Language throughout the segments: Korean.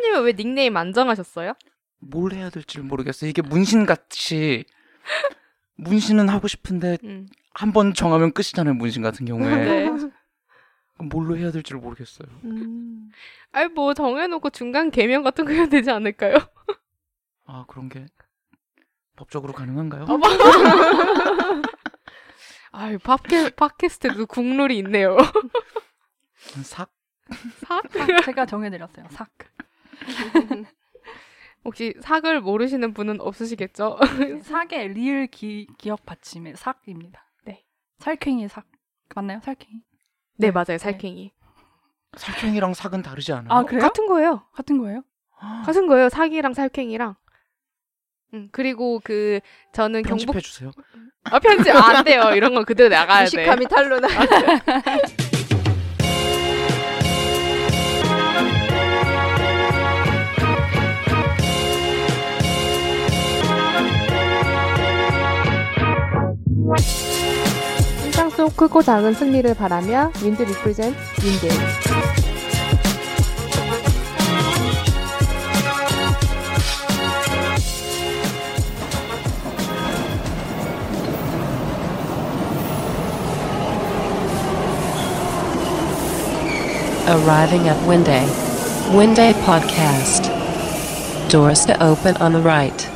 수진님은 왜 닉네임 안 정하셨어요? 뭘 해야 될지 모르겠어요. 이게 문신같이 문신은 하고 싶은데 음. 한번 정하면 끝이잖아요. 문신 같은 경우에 네. 뭘로 해야 될지 모르겠어요. 음. 아니 뭐 정해놓고 중간 개명 같은 거 해야 되지 않을까요? 아 그런 게 법적으로 가능한가요? 아유 팟캐, 팟캐스트도 국룰이 있네요. 삭 삭? 삭, 제가 정해드렸어요. 삭. 혹시 삭을 모르시는 분은 없으시겠죠? 삭의 리을 기, 기억 받침의 삭입니다. 네. 살쾡이 삭. 맞나요? 살쾡이? 네 맞아요 살쾡이 살쾡이랑 삭은 다르지 않아요? 아, 그래요? 같은 거예요. 같은 거예요? 같은 거예요. 사기랑 살쾡이랑. 음, 그리고 그 저는 경북 편집해 주세요. 아 편집 안 돼요. 이런 건 그대로 나가야 돼. 무식함이 탄로나. 세상 속 크고 작은 승리를 바라며 윈드 리프레젠 윈드. Arriving at Winday. Winday Podcast. Doors to open on the right.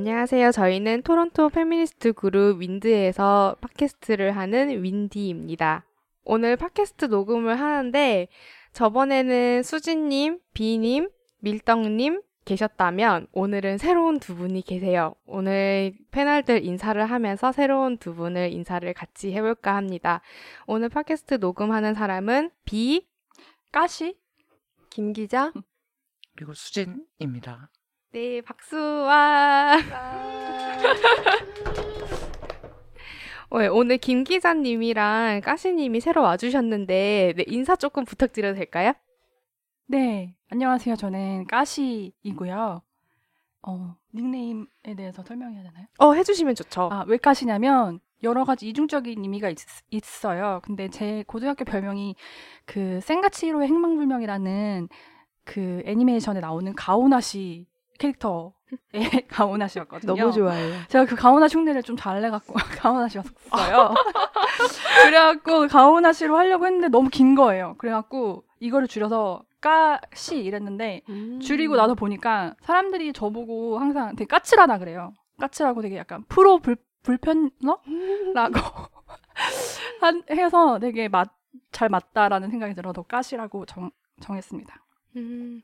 안녕하세요. 저희는 토론토 페미니스트 그룹 윈드에서 팟캐스트를 하는 윈디입니다. 오늘 팟캐스트 녹음을 하는데 저번에는 수진님, 비님, 밀떡님 계셨다면 오늘은 새로운 두 분이 계세요. 오늘 패널들 인사를 하면서 새로운 두 분을 인사를 같이 해볼까 합니다. 오늘 팟캐스트 녹음하는 사람은 비, 까시? 김 기자. 그리고 수진입니다. 네, 박수와 네, 오늘 김 기자님이랑 까시님이 새로 와주셨는데 네, 인사 조금 부탁드려도 될까요? 네. 안녕하세요. 저는 까시이고요. 어, 닉네임에 대해서 설명해야 되나요? 어, 해주시면 좋죠. 아, 왜 까시냐면 여러 가지 이중적인 의미가 있, 있어요. 근데 제 고등학교 별명이 그 센가치히로의 행방불명이라는 그 애니메이션에 나오는 가오나 씨 캐릭터의 가오나 씨였거든요. 너무 좋아해요. 제가 그 가오나 흉내를 좀 잘 내갖고 가오나 씨였어요. 그래갖고 가오나 씨로 하려고 했는데 너무 긴 거예요. 그래갖고 이거를 줄여서 까씨 이랬는데 음. 줄이고 나서 보니까 사람들이 저보고 항상 되게 까칠하다 그래요. 까칠하고 되게 약간 프로 불, 불편러라고 한- 해서 되게 맞, 잘 맞다라는 생각이 들어서 까시라고 정, 정했습니다. 음,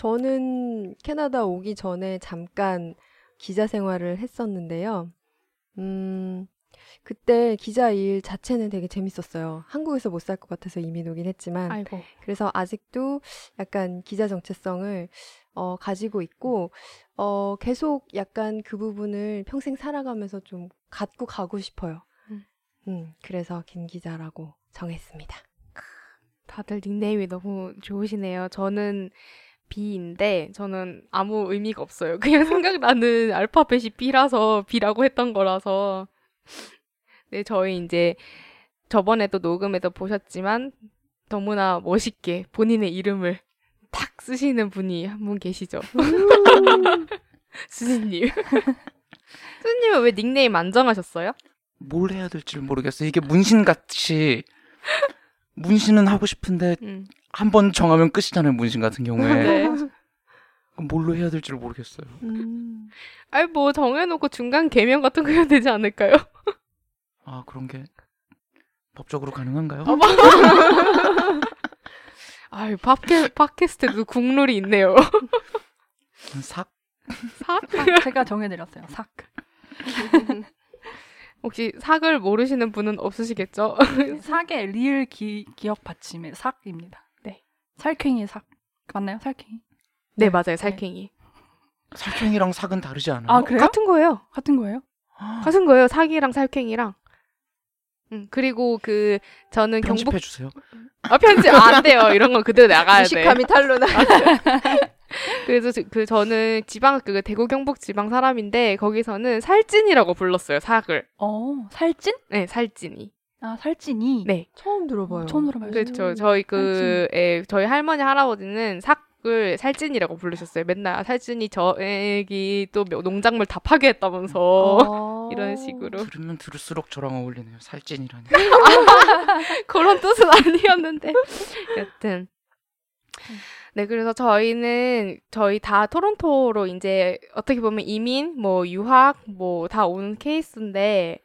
저는 캐나다 오기 전에 잠깐 기자 생활을 했었는데요. 음, 그때 기자 일 자체는 되게 재밌었어요. 한국에서 못 살 것 같아서 이민 오긴 했지만. 아이고. 그래서 아직도 약간 기자 정체성을 어, 가지고 있고, 어, 계속 약간 그 부분을 평생 살아가면서 좀 갖고 가고 싶어요. 음. 음, 그래서 김 기자라고 정했습니다. 다들 닉네임이 너무 좋으시네요. 저는 B인데 저는 아무 의미가 없어요. 그냥 생각나는 알파벳이 B라서 B라고 했던 거라서. 네, 저희 이제 저번에도 녹음에서 보셨지만 너무나 멋있게 본인의 이름을 탁 쓰시는 분이 한 분 계시죠. 수진님. 수진님은 왜 닉네임 안 정하셨어요? 뭘 해야 될지 모르겠어요. 이게 문신같이 문신은 하고 싶은데 음. 한번 정하면 끝이잖아요. 문신 같은 경우에 네. 뭘로 해야 될지 모르겠어요. 음. 아니 뭐 정해놓고 중간 개명 같은 거 해야 되지 않을까요? 아 그런 게 법적으로 가능한가요? 아유 팟캐, 팟캐스트도 국룰이 있네요. 삭 삭? 삭, 제가 정해드렸어요. 삭. 혹시 삭을 모르시는 분은 없으시겠죠? 삭의 리을 기, 기억 받침의 삭입니다. 네. 살쾡이 삭. 맞나요? 살쾡이? 네 맞아요 살쾡이. 살쾡이랑 삭은 다르지 않아요? 아, 그래요? 같은 거예요. 같은 거예요? 같은 거예요. 사기랑 살쾡이랑. 음, 그리고 그 저는 경북 편집해 주세요. 아 편집 안 돼요. 이런 건 그대로 나가야 돼. 무식함이 탄로나. 그래서 저- 그 저는 지방 그 대구 경북 지방 사람인데 거기서는 살찐이라고 불렀어요. 삭을. 어, 살찐? 네, 살찐이. 아 살찐이. 네. 처음 들어봐요. 처음 들어봐요. 그렇죠. 저희 그 예, 저희 할머니 할아버지는 삭 을 살찐이라고 부르셨어요. 맨날 아, 살찐이 저 애기 또 농작물 다 파괴했다면서 아. 이런 식으로 들으면 들을수록 저랑 어울리네요. 살찐이라니. 그런 뜻은 아니었는데 여튼 네 그래서 저희는 저희 다 토론토로 이제 어떻게 보면 이민 뭐 유학 뭐 다 온 케이스인데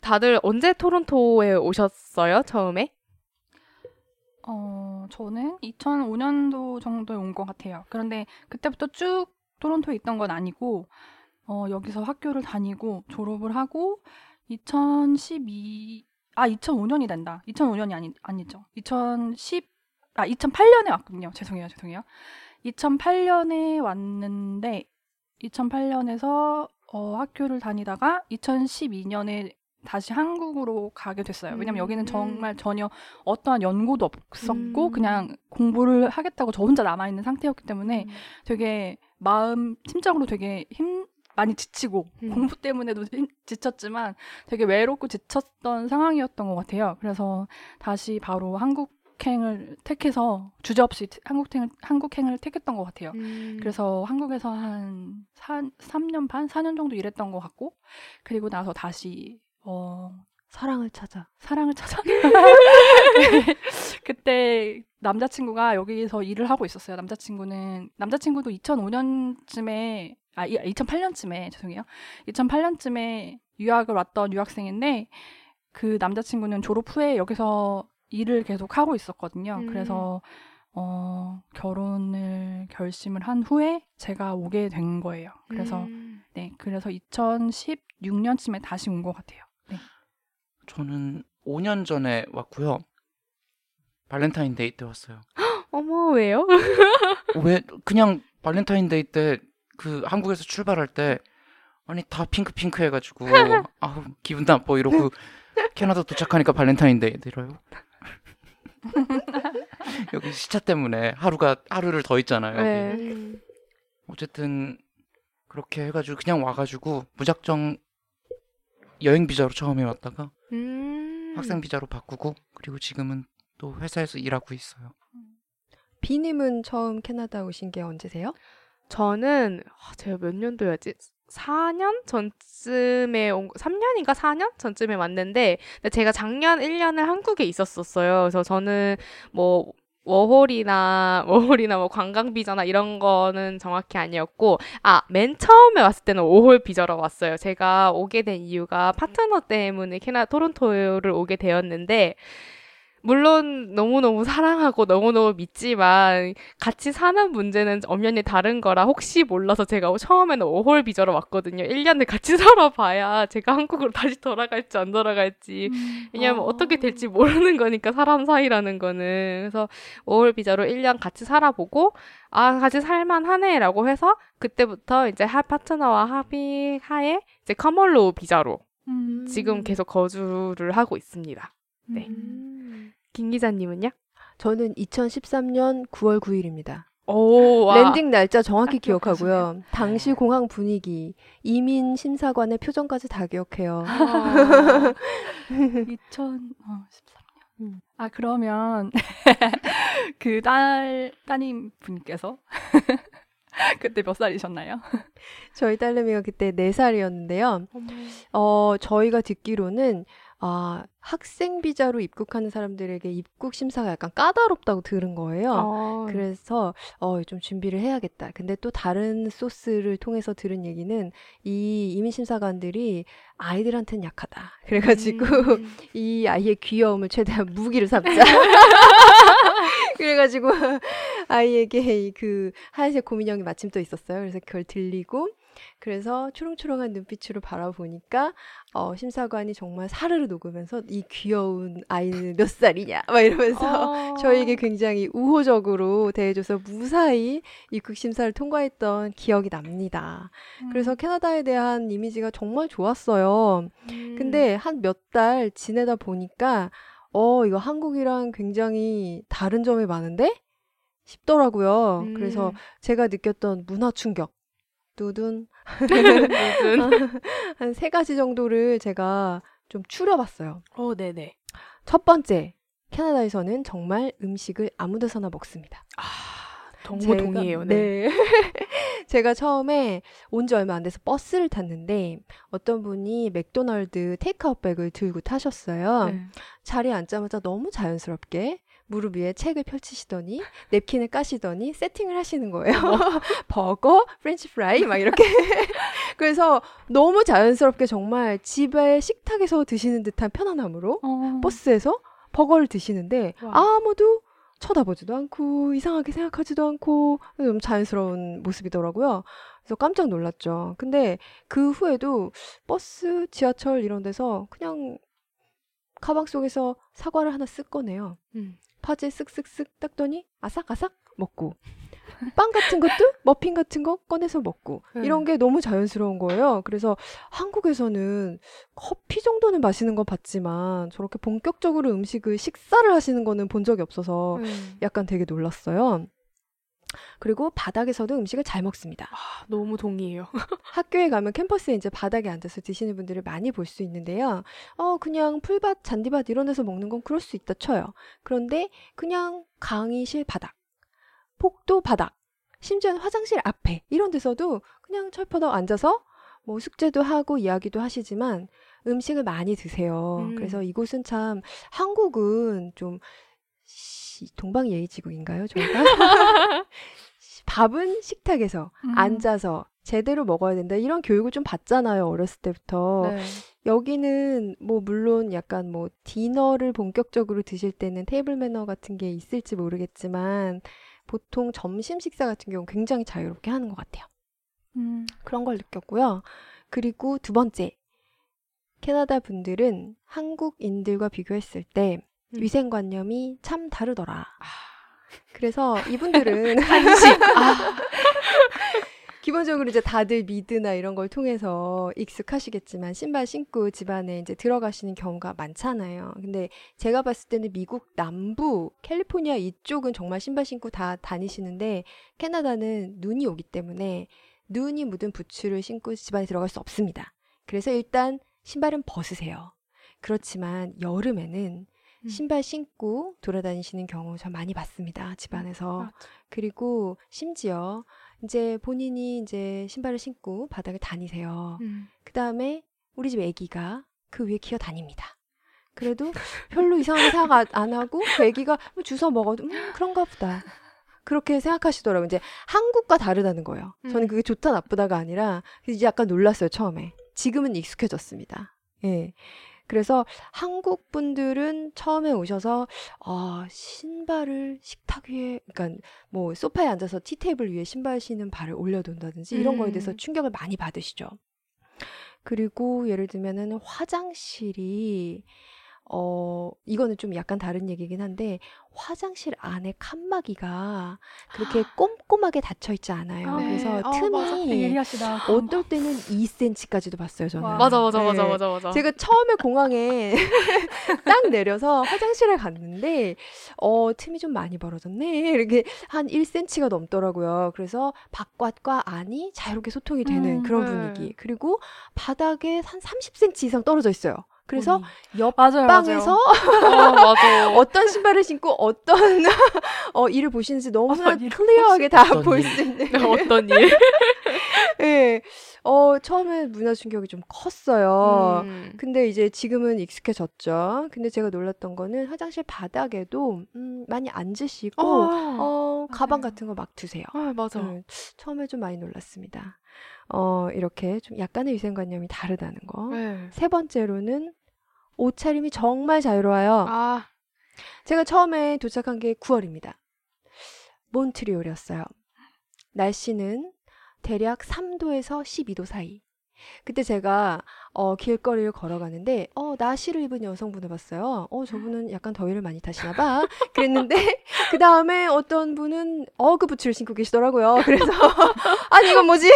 다들 언제 토론토에 오셨어요 처음에? 어, 저는 2005년도 정도에 온 것 같아요. 그런데 그때부터 쭉 토론토에 있던 건 아니고, 어, 여기서 학교를 다니고 졸업을 하고, 2012, 아, 2005년이 된다. 2005년이 아니, 아니죠. 2010, 아, 2008년에 왔군요. 죄송해요, 죄송해요. 2008년에 왔는데, 2008년에서 어, 학교를 다니다가 2012년에 다시 한국으로 가게 됐어요. 왜냐면 음. 여기는 정말 전혀 어떠한 연고도 없었고 음. 그냥 공부를 하겠다고 저 혼자 남아 있는 상태였기 때문에 되게 마음 심적으로 되게 힘 많이 지치고 음. 공부 때문에도 힘- 지쳤지만 되게 외롭고 지쳤던 상황이었던 것 같아요. 그래서 다시 바로 한국 행을 택해서 주저없이 한국행을 한국행을 택했던 것 같아요. 음. 그래서 한국에서 한 4, 3년 반, 4년 정도 일했던 것 같고, 그리고 나서 다시, 어, 사랑을 찾아. 사랑을 찾아. 그때 남자친구가 여기서 일을 하고 있었어요. 남자친구는, 남자친구도 2005년쯤에, 아, 2008년쯤에, 죄송해요. 2008년쯤에 유학을 왔던 유학생인데, 그 남자친구는 졸업 후에 여기서 일을 계속 하고 있었거든요. 음. 그래서, 어, 결혼을 결심을 한 후에 제가 오게 된 거예요. 그래서, 음. 네, 그래서 2016년쯤에 다시 온 것 같아요. 저는 5년 전에 왔고요. 발렌타인데이 때 왔어요. 어머 왜요? 왜 그냥 발렌타인데이 때 그 한국에서 출발할 때 아니 다 핑크 핑크 해가지고 아 기분 나빠 이러고 캐나다 도착하니까 발렌타인데이 이래요. 여기 시차 때문에 하루가 하루를 더 있잖아요. 네. 음. 어쨌든 그렇게 해가지고 그냥 와가지고 무작정 여행 비자로 처음에 왔다가 음. 학생 비자로 바꾸고 그리고 지금은 또 회사에서 일하고 있어요. 비님은 처음 캐나다 오신 게 언제세요? 저는 아, 제가 몇 년도였지? 4년 전쯤에 온 3년인가 4년 전쯤에 왔는데 제가 작년 1년을 한국에 있었었어요. 그래서 저는 뭐 워홀이나 워홀이나 뭐 관광 비자나 이런 거는 정확히 아니었고 아 맨 처음에 왔을 때는 워홀 비자로 왔어요. 제가 오게 된 이유가 파트너 때문에 캐나다 토론토를 오게 되었는데 물론 너무너무 사랑하고 너무너무 믿지만 같이 사는 문제는 엄연히 다른 거라 혹시 몰라서 제가 처음에는 워홀 비자로 왔거든요. 1년을 같이 살아봐야 제가 한국으로 다시 돌아갈지 안 돌아갈지. 왜냐면 아. 어떻게 될지 모르는 거니까 사람 사이라는 거는. 그래서 워홀 비자로 1년 같이 살아보고 아 같이 살만하네라고 해서 그때부터 이제 하 파트너와 합의하에 이제 common law 비자로 음. 지금 계속 거주를 하고 있습니다. 네. 음. 김 기자님은요? 저는 2013년 9월 9일입니다. 오, 와. landing 날짜 정확히 딱 기억하고요. 당시 공항 분위기, 이민 심사관의 표정까지 다 기억해요. 아. 2013년. 음. 아, 그러면 그 딸, 따님 분께서 그때 몇 살이셨나요? 저희 딸내미가 그때 4살이었는데요. 어, 저희가 듣기로는 아, 학생 비자로 입국하는 사람들에게 입국 심사가 약간 까다롭다고 들은 거예요. 어. 그래서 어, 좀 준비를 해야겠다. 근데 또 다른 소스를 통해서 들은 얘기는 이 이민 심사관들이 아이들한테는 약하다. 그래가지고 음. 이 아이의 귀여움을 최대한 무기로 삼자. 그래가지고 아이에게 이그 하얀색 고민형이 마침 또 있었어요. 그래서 그걸 들리고 그래서 초롱초롱한 눈빛으로 바라보니까 어, 심사관이 정말 사르르 녹으면서 이 귀여운 아이는 몇 살이냐 막 이러면서 어. 저에게 굉장히 우호적으로 대해줘서 무사히 입국 심사를 통과했던 기억이 납니다. 그래서 캐나다에 대한 이미지가 정말 좋았어요. 음. 근데 한 몇 달 지내다 보니까 어 이거 한국이랑 굉장히 다른 점이 많은데 싶더라고요. 음. 그래서 제가 느꼈던 문화 충격 두둔 무슨 한세 가지 정도를 제가 좀 추려봤어요. 어, 네네. 첫 번째, 캐나다에서는 정말 음식을 아무 데서나 먹습니다. 아, 제가- 동의해요. 네. 네. 제가 처음에 온 지 얼마 안 돼서 버스를 탔는데 어떤 분이 맥도날드 테이크아웃 백을 들고 타셨어요. 네. 자리에 앉자마자 너무 자연스럽게 무릎 위에 백을 펼치시더니 냅킨을 까시더니 세팅을 하시는 거예요. 버거, 프렌치 프라이 막 이렇게. 그래서 너무 자연스럽게 정말 집에 식탁에서 드시는 듯한 편안함으로 어. 버스에서 버거를 드시는데 와. 아무도 쳐다보지도 않고 이상하게 생각하지도 않고 너무 자연스러운 모습이더라고요. 그래서 깜짝 놀랐죠. 근데 그 후에도 버스, 지하철 이런 데서 그냥 가방 속에서 사과를 하나 쓱 꺼내요. 음. 파지 쓱쓱쓱 닦더니 아삭아삭 먹고 빵 같은 것도 머핀 같은 거 꺼내서 먹고 네. 이런 게 너무 자연스러운 거예요. 그래서 한국에서는 커피 정도는 마시는 건 봤지만 저렇게 본격적으로 음식을 식사를 하시는 거는 본 적이 없어서 음. 약간 되게 놀랐어요. 그리고 바닥에서도 음식을 잘 먹습니다. 아, 너무 동의해요. 학교에 가면 캠퍼스에 이제 바닥에 앉아서 드시는 분들을 많이 볼 수 있는데요. 어, 그냥 풀밭, 잔디밭 이런 데서 먹는 건 그럴 수 있다 쳐요. 그런데 그냥 강의실 바닥, 복도 바닥, 심지어는 화장실 앞에 이런 데서도 그냥 철퍼덕 앉아서 뭐 숙제도 하고 이야기도 하시지만 음식을 많이 드세요. 음. 그래서 이곳은 참 한국은 좀 시- 동방예의지국인가요, 저희가? 밥은 식탁에서 음. 앉아서 제대로 먹어야 된다. 이런 교육을 좀 받잖아요, 어렸을 때부터. 네. 여기는 뭐 물론 약간 뭐 디너를 본격적으로 드실 때는 테이블 매너 같은 게 있을지 모르겠지만 보통 점심 식사 같은 경우는 굉장히 자유롭게 하는 것 같아요. 음. 그런 걸 느꼈고요. 그리고 두 번째. 캐나다 분들은 한국인들과 비교했을 때 음. 위생관념이 참 다르더라. 그래서 이분들은 아, 기본적으로 이제 다들 미드나 이런 걸 통해서 익숙하시겠지만 신발 신고 집안에 이제 들어가시는 경우가 많잖아요. 근데 제가 봤을 때는 미국 남부 캘리포니아 이쪽은 정말 신발 신고 다 다니시는데 캐나다는 눈이 오기 때문에 눈이 묻은 부츠를 신고 집안에 들어갈 수 없습니다. 그래서 일단 신발은 벗으세요. 그렇지만 여름에는 음. 신발 신고 돌아다니시는 경우 저 많이 봤습니다. 집안에서. 맞아. 그리고 심지어 이제 본인이 이제 신발을 신고 바닥을 다니세요. 음. 그 다음에 우리 집 애기가 그 위에 기어 다닙니다. 그래도 별로 이상하게 생각 안- 안 하고 그 애기가 뭐 주워 먹어도 음 그런가 보다. 그렇게 생각하시더라고요. 이제 한국과 다르다는 거예요. 저는 음. 그게 좋다 나쁘다가 아니라 이제 약간 놀랐어요 처음에. 지금은 익숙해졌습니다. 예. 그래서 한국 분들은 처음에 오셔서 아 신발을 식탁 위에, 그러니까 뭐 소파에 앉아서 티 테이블 위에 신발 신은 발을 올려둔다든지 이런 거에 대해서 음. 충격을 많이 받으시죠. 그리고 예를 들면은 화장실이 어 이거는 좀 약간 다른 얘기긴 한데 화장실 안에 칸막이가 그렇게 꼼꼼하게 닫혀 있지 않아요. 네. 그래서 아, 틈이 맞아. 예리하시다. 어떨 때는 2cm까지도 봤어요, 저는. 와. 맞아, 맞아, 네. 맞아, 맞아, 맞아. 제가 처음에 공항에 딱 내려서 화장실에 갔는데 어 틈이 좀 많이 벌어졌네 이렇게 한 1cm가 넘더라고요. 그래서 바깥과 안이 자유롭게 소통이 되는 음, 그런 네. 분위기. 그리고 바닥에 한 30cm 이상 떨어져 있어요. 그래서 옆 맞아요, 방에서 어, 맞아. 어떤 신발을 신고 어떤 어 일을 보시는지 너무나 일을 클리어하게 다볼 일? 수 있는. 어떤 일? 예. 어 처음에 문화 충격이 좀 컸어요. 음. 근데 이제 지금은 익숙해졌죠. 근데 제가 놀랐던 거는 화장실 바닥에도 음, 많이 앉으시고 어, 어, 가방 맞아요. 같은 거 막 두세요. 아, 맞아. 음, 처음에 좀 많이 놀랐습니다. 어, 이렇게 좀 약간의 위생관념이 다르다는 거. 네. 세 번째로는 옷차림이 정말 자유로워요. 아, 제가 처음에 도착한 게 9월입니다. 몬트리올이었어요. 날씨는 대략 3도에서 12도 사이. 그때 제가 어, 길거리를 걸어가는데 어, 나시를 입은 여성분을 봤어요. 어, 저분은 약간 더위를 많이 타시나 봐. 그랬는데 그 다음에 어떤 분은 어그 부츠를 신고 계시더라고요. 그래서 아니 이건 뭐지?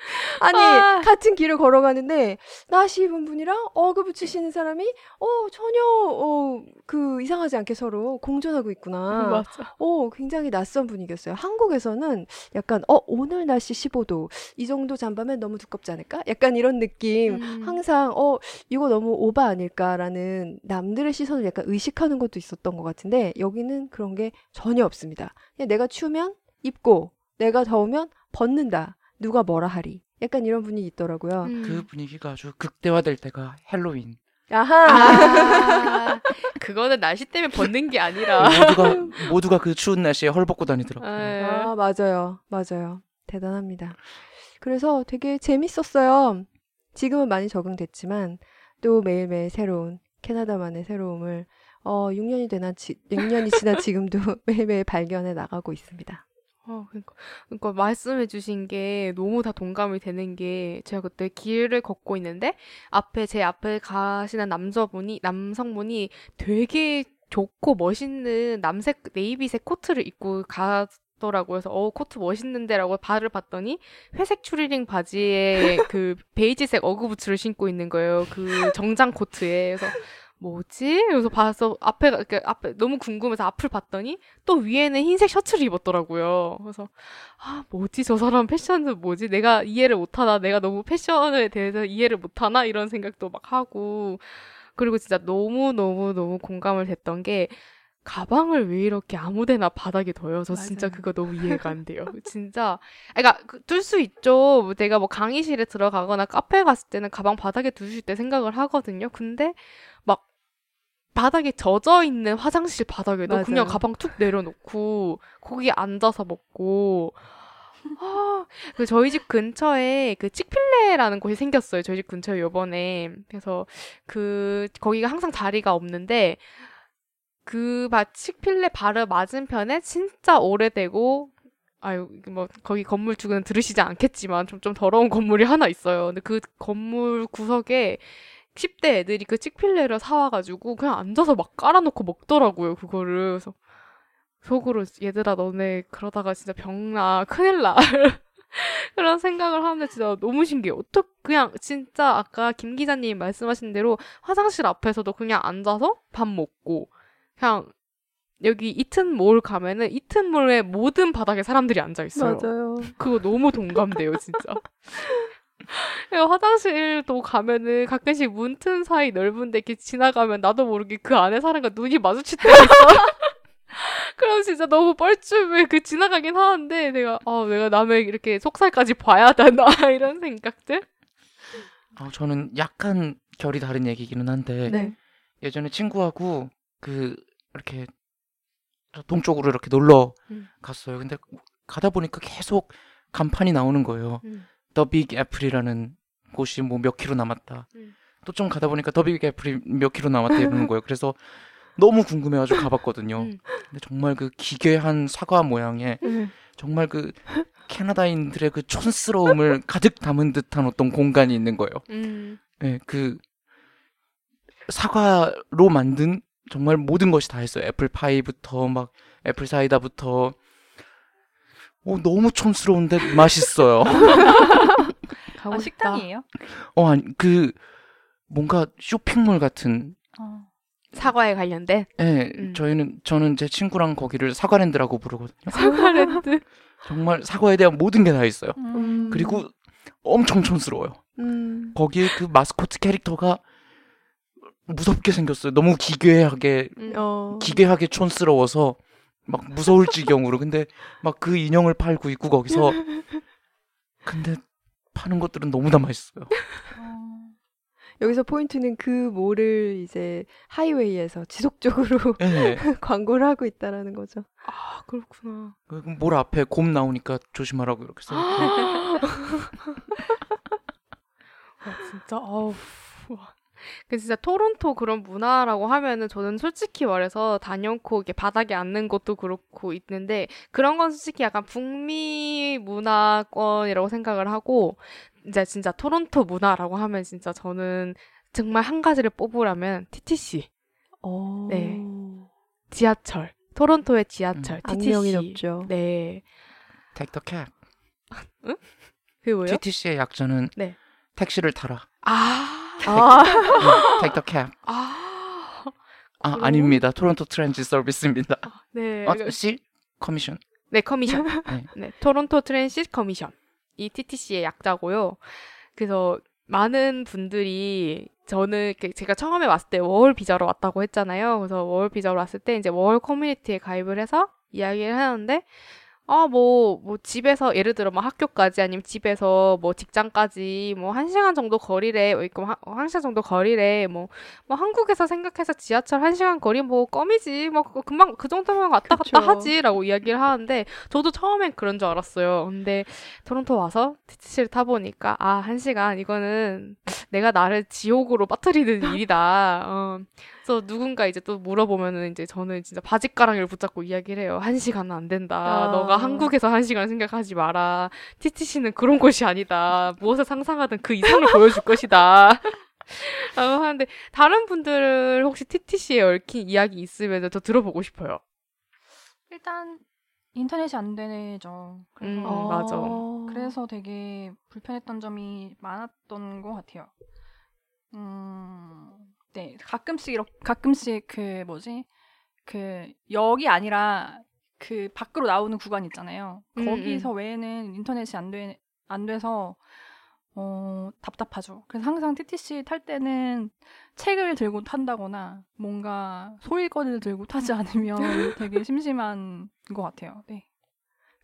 아니 아. 같은 길을 걸어가는데 나시 입은 분이랑 어그 붙이시는 사람이 어 전혀 어그 이상하지 않게 서로 공존하고 있구나. 맞아. 어 굉장히 낯선 분위기였어요. 한국에서는 약간 어 오늘 날씨 15도 이 정도 잠바면 너무 두껍지 않을까? 약간 이런 느낌. 음. 항상 어 이거 너무 오바 아닐까라는 남들의 시선을 약간 의식하는 것도 있었던 것 같은데 여기는 그런 게 전혀 없습니다. 그냥 내가 추우면 입고 내가 더우면 벗는다. 누가 뭐라 하리. 약간 이런 분위기 있더라고요. 음. 그 분위기가 아주 극대화될 때가 헬로윈. 아하. 아, 그거는 날씨 때문에 벗는 게 아니라. 모두가 모두가 그 추운 날씨에 헐 벗고 다니더라고요. 예. 아, 맞아요. 맞아요. 대단합니다. 그래서 되게 재밌었어요. 지금은 많이 적응됐지만 또 매일매일 새로운 캐나다만의 새로움을 어, 6년이 되나 지, 6년이 지난 지금도 매일매일 발견해 나가고 있습니다. 어, 그러니까, 그러니까 말씀해 주신 게 너무 다 동감이 되는 게 제가 그때 길을 걷고 있는데 앞에 제 앞에 가시는 남자분이 남성분이 되게 좋고 멋있는 남색 네이비색 코트를 입고 가 더라고요. 그래서 어 코트 멋있는데라고 발을 봤더니 회색 추리닝 바지에 그 베이지색 어그 부츠를 신고 있는 거예요. 그 정장 코트에. 그래서 뭐지? 그래서 봐서 앞에 그 앞에 너무 궁금해서 앞을 봤더니 또 위에는 흰색 셔츠를 입었더라고요. 그래서 아 뭐지 저 사람 패션은 뭐지? 내가 이해를 못하나? 내가 너무 패션에 대해서 이해를 못하나? 이런 생각도 막 하고 그리고 진짜 너무 너무 너무 공감을 됐던 게 가방을 왜 이렇게 아무데나 바닥에 둬요? 저 진짜 맞아요. 그거 너무 이해가 안 돼요. 진짜 그러니까 둘 수 있죠. 뭐 내가 뭐 강의실에 들어가거나 카페 갔을 때는 가방 바닥에 두실 때 생각을 하거든요. 근데 막 바닥에 젖어 있는 화장실 바닥에도 그냥 맞아요. 가방 툭 내려놓고 거기 앉아서 먹고 아, 그 저희 집 근처에 그 칙필레라는 곳이 생겼어요. 저희 집 근처에 요번에. 그래서 그 거기가 항상 자리가 없는데 그 바- 칙필레 바로 맞은편에 진짜 오래되고 아유 뭐 거기 건물 주는 들으시지 않겠지만 좀 좀 더러운 건물이 하나 있어요. 근데 그 건물 구석에 10대 애들이 그 칙필레를 사와가지고 그냥 앉아서 막 깔아놓고 먹더라고요. 그거를 그래서 속으로 얘들아 너네 그러다가 진짜 병나 큰일 나 그런 생각을 하는데 진짜 너무 신기해요. 어떻게 그냥 진짜 아까 김 기자님 말씀하신 대로 화장실 앞에서도 그냥 앉아서 밥 먹고 그냥 여기 이튼몰 가면은 이튼몰의 모든 바닥에 사람들이 앉아 있어요. 맞아요. 그거 너무 동감돼요, 진짜. 그리고 화장실도 가면은 가끔씩 문틈 사이 넓은데 이렇게 지나가면 나도 모르게 그 안에 사람과 눈이 마주칠 때가 있어. 그럼 진짜 너무 뻘쭘해. 그 지나가긴 하는데 내가 아 내가 남의 이렇게 속살까지 봐야 되나 이런 생각들. 아, 저는 약간 결이 다른 얘기기는 한데 네. 예전에 친구하고 그 이렇게 동쪽으로 이렇게 놀러 음. 갔어요. 근데 가다 보니까 계속 간판이 나오는 거예요. 음. The Big Apple이라는 곳이 뭐 몇 킬로 남았다. 음. 또 좀 가다 보니까 The Big Apple이 몇 킬로 남았다 이러는 거예요. 그래서 너무 궁금해가지고 가봤거든요. 음. 근데 정말 그 기괴한 사과 모양의 정말 그 캐나다인들의 그 촌스러움을 가득 담은 듯한 어떤 공간이 있는 거예요. 음. 예, 그 사과로 만든 정말 모든 것이 다 했어요. 애플 파이부터 막 애플 사이다부터 오, 너무 촌스러운데 맛있어요. 아. 식당이에요? 어, 아니 그 뭔가 쇼핑몰 같은 어. 사과에 관련된 예, 음. 저희는 저는 제 친구랑 거기를 사과랜드라고 부르거든요. 사과랜드. 정말 사과에 대한 모든 게 다 있어요. 음. 그리고 엄청 촌스러워요. 음. 거기에 그 마스코트 캐릭터가 무섭게 생겼어요. 너무 기괴하게 음. 어. 기괴하게 촌스러워서 막 무서울 지경으로 근데 막 그 인형을 팔고 있고 거기서 근데 파는 것들은 너무 다 맛있어요. 어. 여기서 포인트는 그 몰을 이제 하이웨이에서 지속적으로 예. 광고를 하고 있다라는 거죠. 아 그렇구나. 그몰 앞에 곰 나오니까 조심하라고 이렇게 써. 아, 진짜 아우 와. 그 진짜 토론토 그런 문화라고 하면은 저는 솔직히 말해서 단연코 이렇게 바닥에 앉는 것도 그렇고 있는데 그런 건 솔직히 약간 북미 문화권이라고 생각을 하고 이제 진짜 토론토 문화라고 하면 진짜 저는 정말 한 가지를 뽑으라면 TTC 어. 네. 지하철 토론토의 지하철 TTC 악명이 높죠. 네 Take the cab. 그게 뭐예요? TTC의 약자는 네. 택시를 타라. 아, 아, Take the cab. 아, 아, 그래요? 아닙니다. Toronto Transit Service입니다. 네. 어, C commission. 네, 커미션. 네. 네, Toronto Transit Commission. 이 TTC의 약자고요. 그래서 많은 분들이 저는 제가 처음에 왔을 때 워홀 비자로 왔다고 했잖아요. 그래서 워홀 비자로 왔을 때 이제 워홀 커뮤니티에 가입을 해서 이야기를 하는데 아, 뭐, 뭐, 집에서, 예를 들어, 뭐, 학교까지, 아니면 집에서, 뭐, 직장까지, 뭐, 한 시간 정도 거리래, 뭐, 있고, 한, 한 시간 정도 거리래, 뭐, 뭐, 한국에서 생각해서 지하철 한 시간 거리, 뭐, 껌이지, 뭐, 금방, 그 정도면 왔다 갔다 그쵸. 하지, 라고 이야기를 하는데, 저도 처음엔 그런 줄 알았어요. 근데, 토론토 와서 TTC를 타보니까, 아, 한 시간, 이거는 내가 나를 지옥으로 빠뜨리는 일이다. 어. 그래서 누군가 이제 또 물어보면은 이제 저는 진짜 바짓가랑이를 붙잡고 이야기를 해요. 한 시간은 안 된다. 아. 너가 한국에서 한 시간 생각하지 마라. TTC는 그런 곳이 아니다. 무엇을 상상하든 그 이상을 보여줄 것이다. 라고 하는데 다른 분들 혹시 TTC에 얽힌 이야기 있으면 저 들어보고 싶어요. 일단 인터넷이 안 되죠. 그래서 음, 어. 맞아. 그래서 되게 불편했던 점이 많았던 것 같아요. 음, 네, 가끔씩 이렇게 가끔씩 그 뭐지 그 역이 아니라 그 밖으로 나오는 구간 있잖아요. 음, 거기서 외에는 인터넷이 안 돼, 안 돼서 어, 답답하죠. 그래서 항상 TTC 탈 때는 책을 들고 탄다거나 뭔가 소일거리를 들고 타지 않으면 되게 심심한 것 같아요. 네.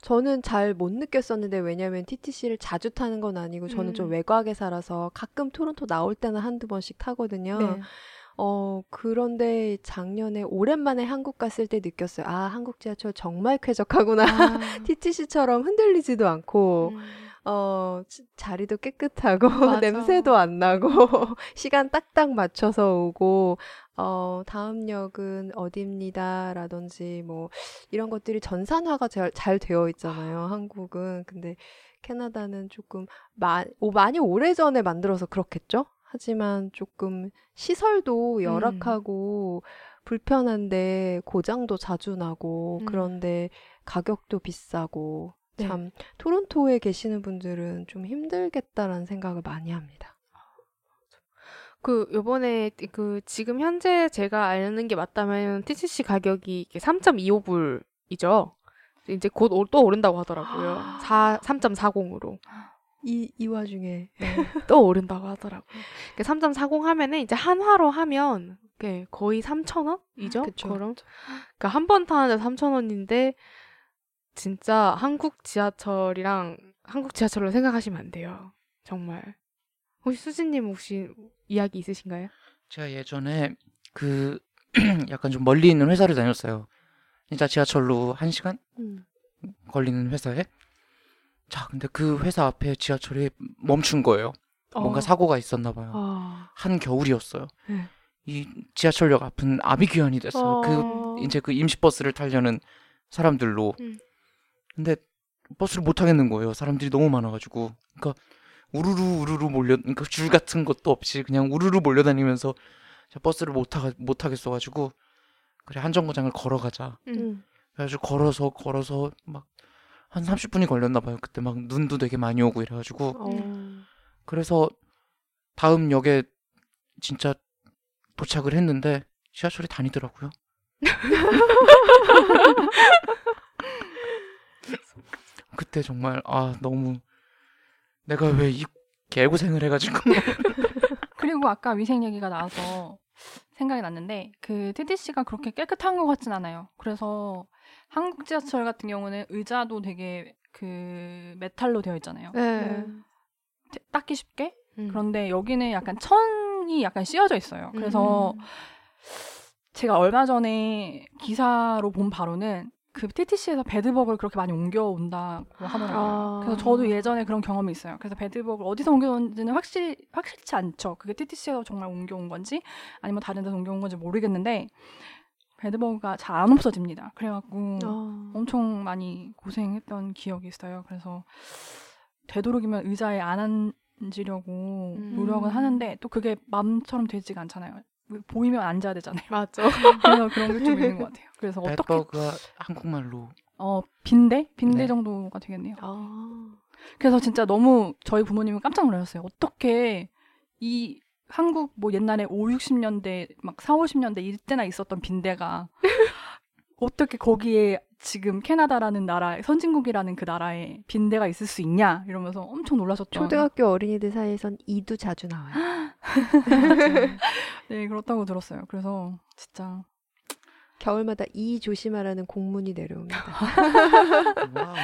저는 잘 못 느꼈었는데 왜냐면 TTC를 자주 타는 건 아니고 저는 좀 음. 외곽에 살아서 가끔 토론토 나올 때는 한두 번씩 타거든요. 네. 어, 그런데 작년에 오랜만에 한국 갔을 때 느꼈어요. 아, 한국 지하철 정말 쾌적하구나. 아, TTC처럼 흔들리지도 않고, 음. 어, 지- 자리도 깨끗하고. 냄새도 안 나고, 시간 딱딱 맞춰서 오고, 어, 다음 역은 어디입니다. 라든지, 뭐, 이런 것들이 전산화가 잘, 잘 되어 있잖아요. 한국은. 근데 캐나다는 조금, 마, 오, 많이 오래전에 만들어서 그렇겠죠? 하지만 조금 시설도 열악하고, 불편한데 고장도 자주 나고, 음. 그런데 가격도 비싸고, 네. 참 토론토에 계시는 분들은 좀 힘들겠다라는 생각을 많이 합니다. 그 요번에 그 지금 현재 제가 아는 게 맞다면 TTC 가격이 3.25불이죠. 이제 곧 또 오른다고 하더라고요. 4 3.40으로 이, 이 와중에 또 오른다고 하더라고요. 3.40 하면은 이제 한화로 하면 거의 3,000원이죠? 그쵸. 그럼 그러니까 한 번 타는데 3,000원인데 진짜 한국 지하철이랑 한국 지하철로 생각하시면 안 돼요. 정말. 혹시 수진님 혹시 이야기 있으신가요? 제가 예전에 그 약간 좀 멀리 있는 회사를 다녔어요. 진짜 지하철로 한 시간 음. 걸리는 회사에. 자, 근데 그 회사 앞에 지하철이 멈춘 거예요. 뭔가 어. 사고가 있었나 봐요. 아, 한 겨울이었어요. 네. 이 지하철역 앞은 아비규환이 됐어요. 그 어. 이제 그 임시 버스를 타려는 사람들로. 음. 근데 버스를 못 타겠는 거예요. 사람들이 너무 많아가지고. 그러니까 우르르 우르르 몰려, 그러니까 줄 같은 것도 없이 그냥 우르르 몰려다니면서 저 버스를 못 타, 못 타겠어가지고 그래 한 정거장을 걸어가자. 음. 음. 그래가지고 걸어서 걸어서 막 한 30분이 걸렸나 봐요. 그때 막 눈도 되게 많이 오고 이래가지고 어. 그래서 다음 역에 진짜 도착을 했는데 지하철이 다니더라고요. 그때 정말 아 너무 내가 왜 이 개고생을 해가지고 그리고 아까 위생 얘기가 나와서 생각이 났는데 그 TTC가 그렇게 깨끗한 것 같진 않아요. 그래서 한국 지하철 같은 경우는 의자도 되게 그 메탈로 되어 있잖아요. 네. 태- 닦기 쉽게. 음. 그런데 여기는 약간 천이 약간 씌어져 있어요. 그래서 음. 제가 얼마 전에 기사로 본 바로는 그 TTC에서 배드버그를 그렇게 많이 옮겨온다고 하더라고요. 아. 그래서 저도 예전에 그런 경험이 있어요. 그래서 배드버그를 어디서 옮겨온지는 확실히 확실치 않죠. 그게 TTC에서 정말 옮겨온 건지 아니면 다른 데서 옮겨온 건지 모르겠는데 배드버그가 잘 안 없어집니다. 그래갖고 어. 엄청 많이 고생했던 기억이 있어요. 그래서 되도록이면 의자에 안 앉으려고 음. 노력은 하는데 또 그게 마음처럼 되지가 않잖아요. 보이면 앉아야 되잖아요. 맞죠. 그래서 그런 게 좀 있는 것 같아요. 그래서 어떻게 배버가 한국말로 어 빈대 빈대 네. 정도가 되겠네요. 아. 그래서 진짜 너무 저희 부모님은 깜짝 놀라셨어요. 어떻게 이 한국 뭐 옛날에 5, 60년대 막 4, 50년대 이때나 있었던 빈대가 어떻게 거기에 지금 캐나다라는 나라 선진국이라는 그 나라에 빈대가 있을 수 있냐 이러면서 엄청 놀라셨죠. 초등학교 어린이들 사이에선 이도 자주 나와요. 네 그렇다고 들었어요. 그래서 진짜 겨울마다 이 조심하라는 공문이 내려옵니다. 와우.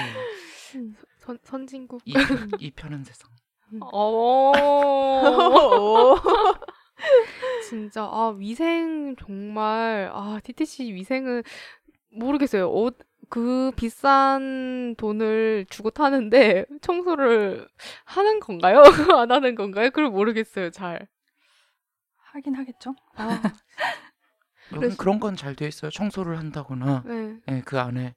선, 선진국. 이, 편- 이 편한 세상. 어. 진짜 아 위생 정말 아 TTC 위생은 모르겠어요. 어, 그 비싼 돈을 주고 타는데 청소를 하는 건가요? 안 하는 건가요? 그걸 모르겠어요. 잘. 하긴 하겠죠. 아, 그래서- 그런 건 잘 돼 있어요. 청소를 한다거나, 네. 예, 그 안에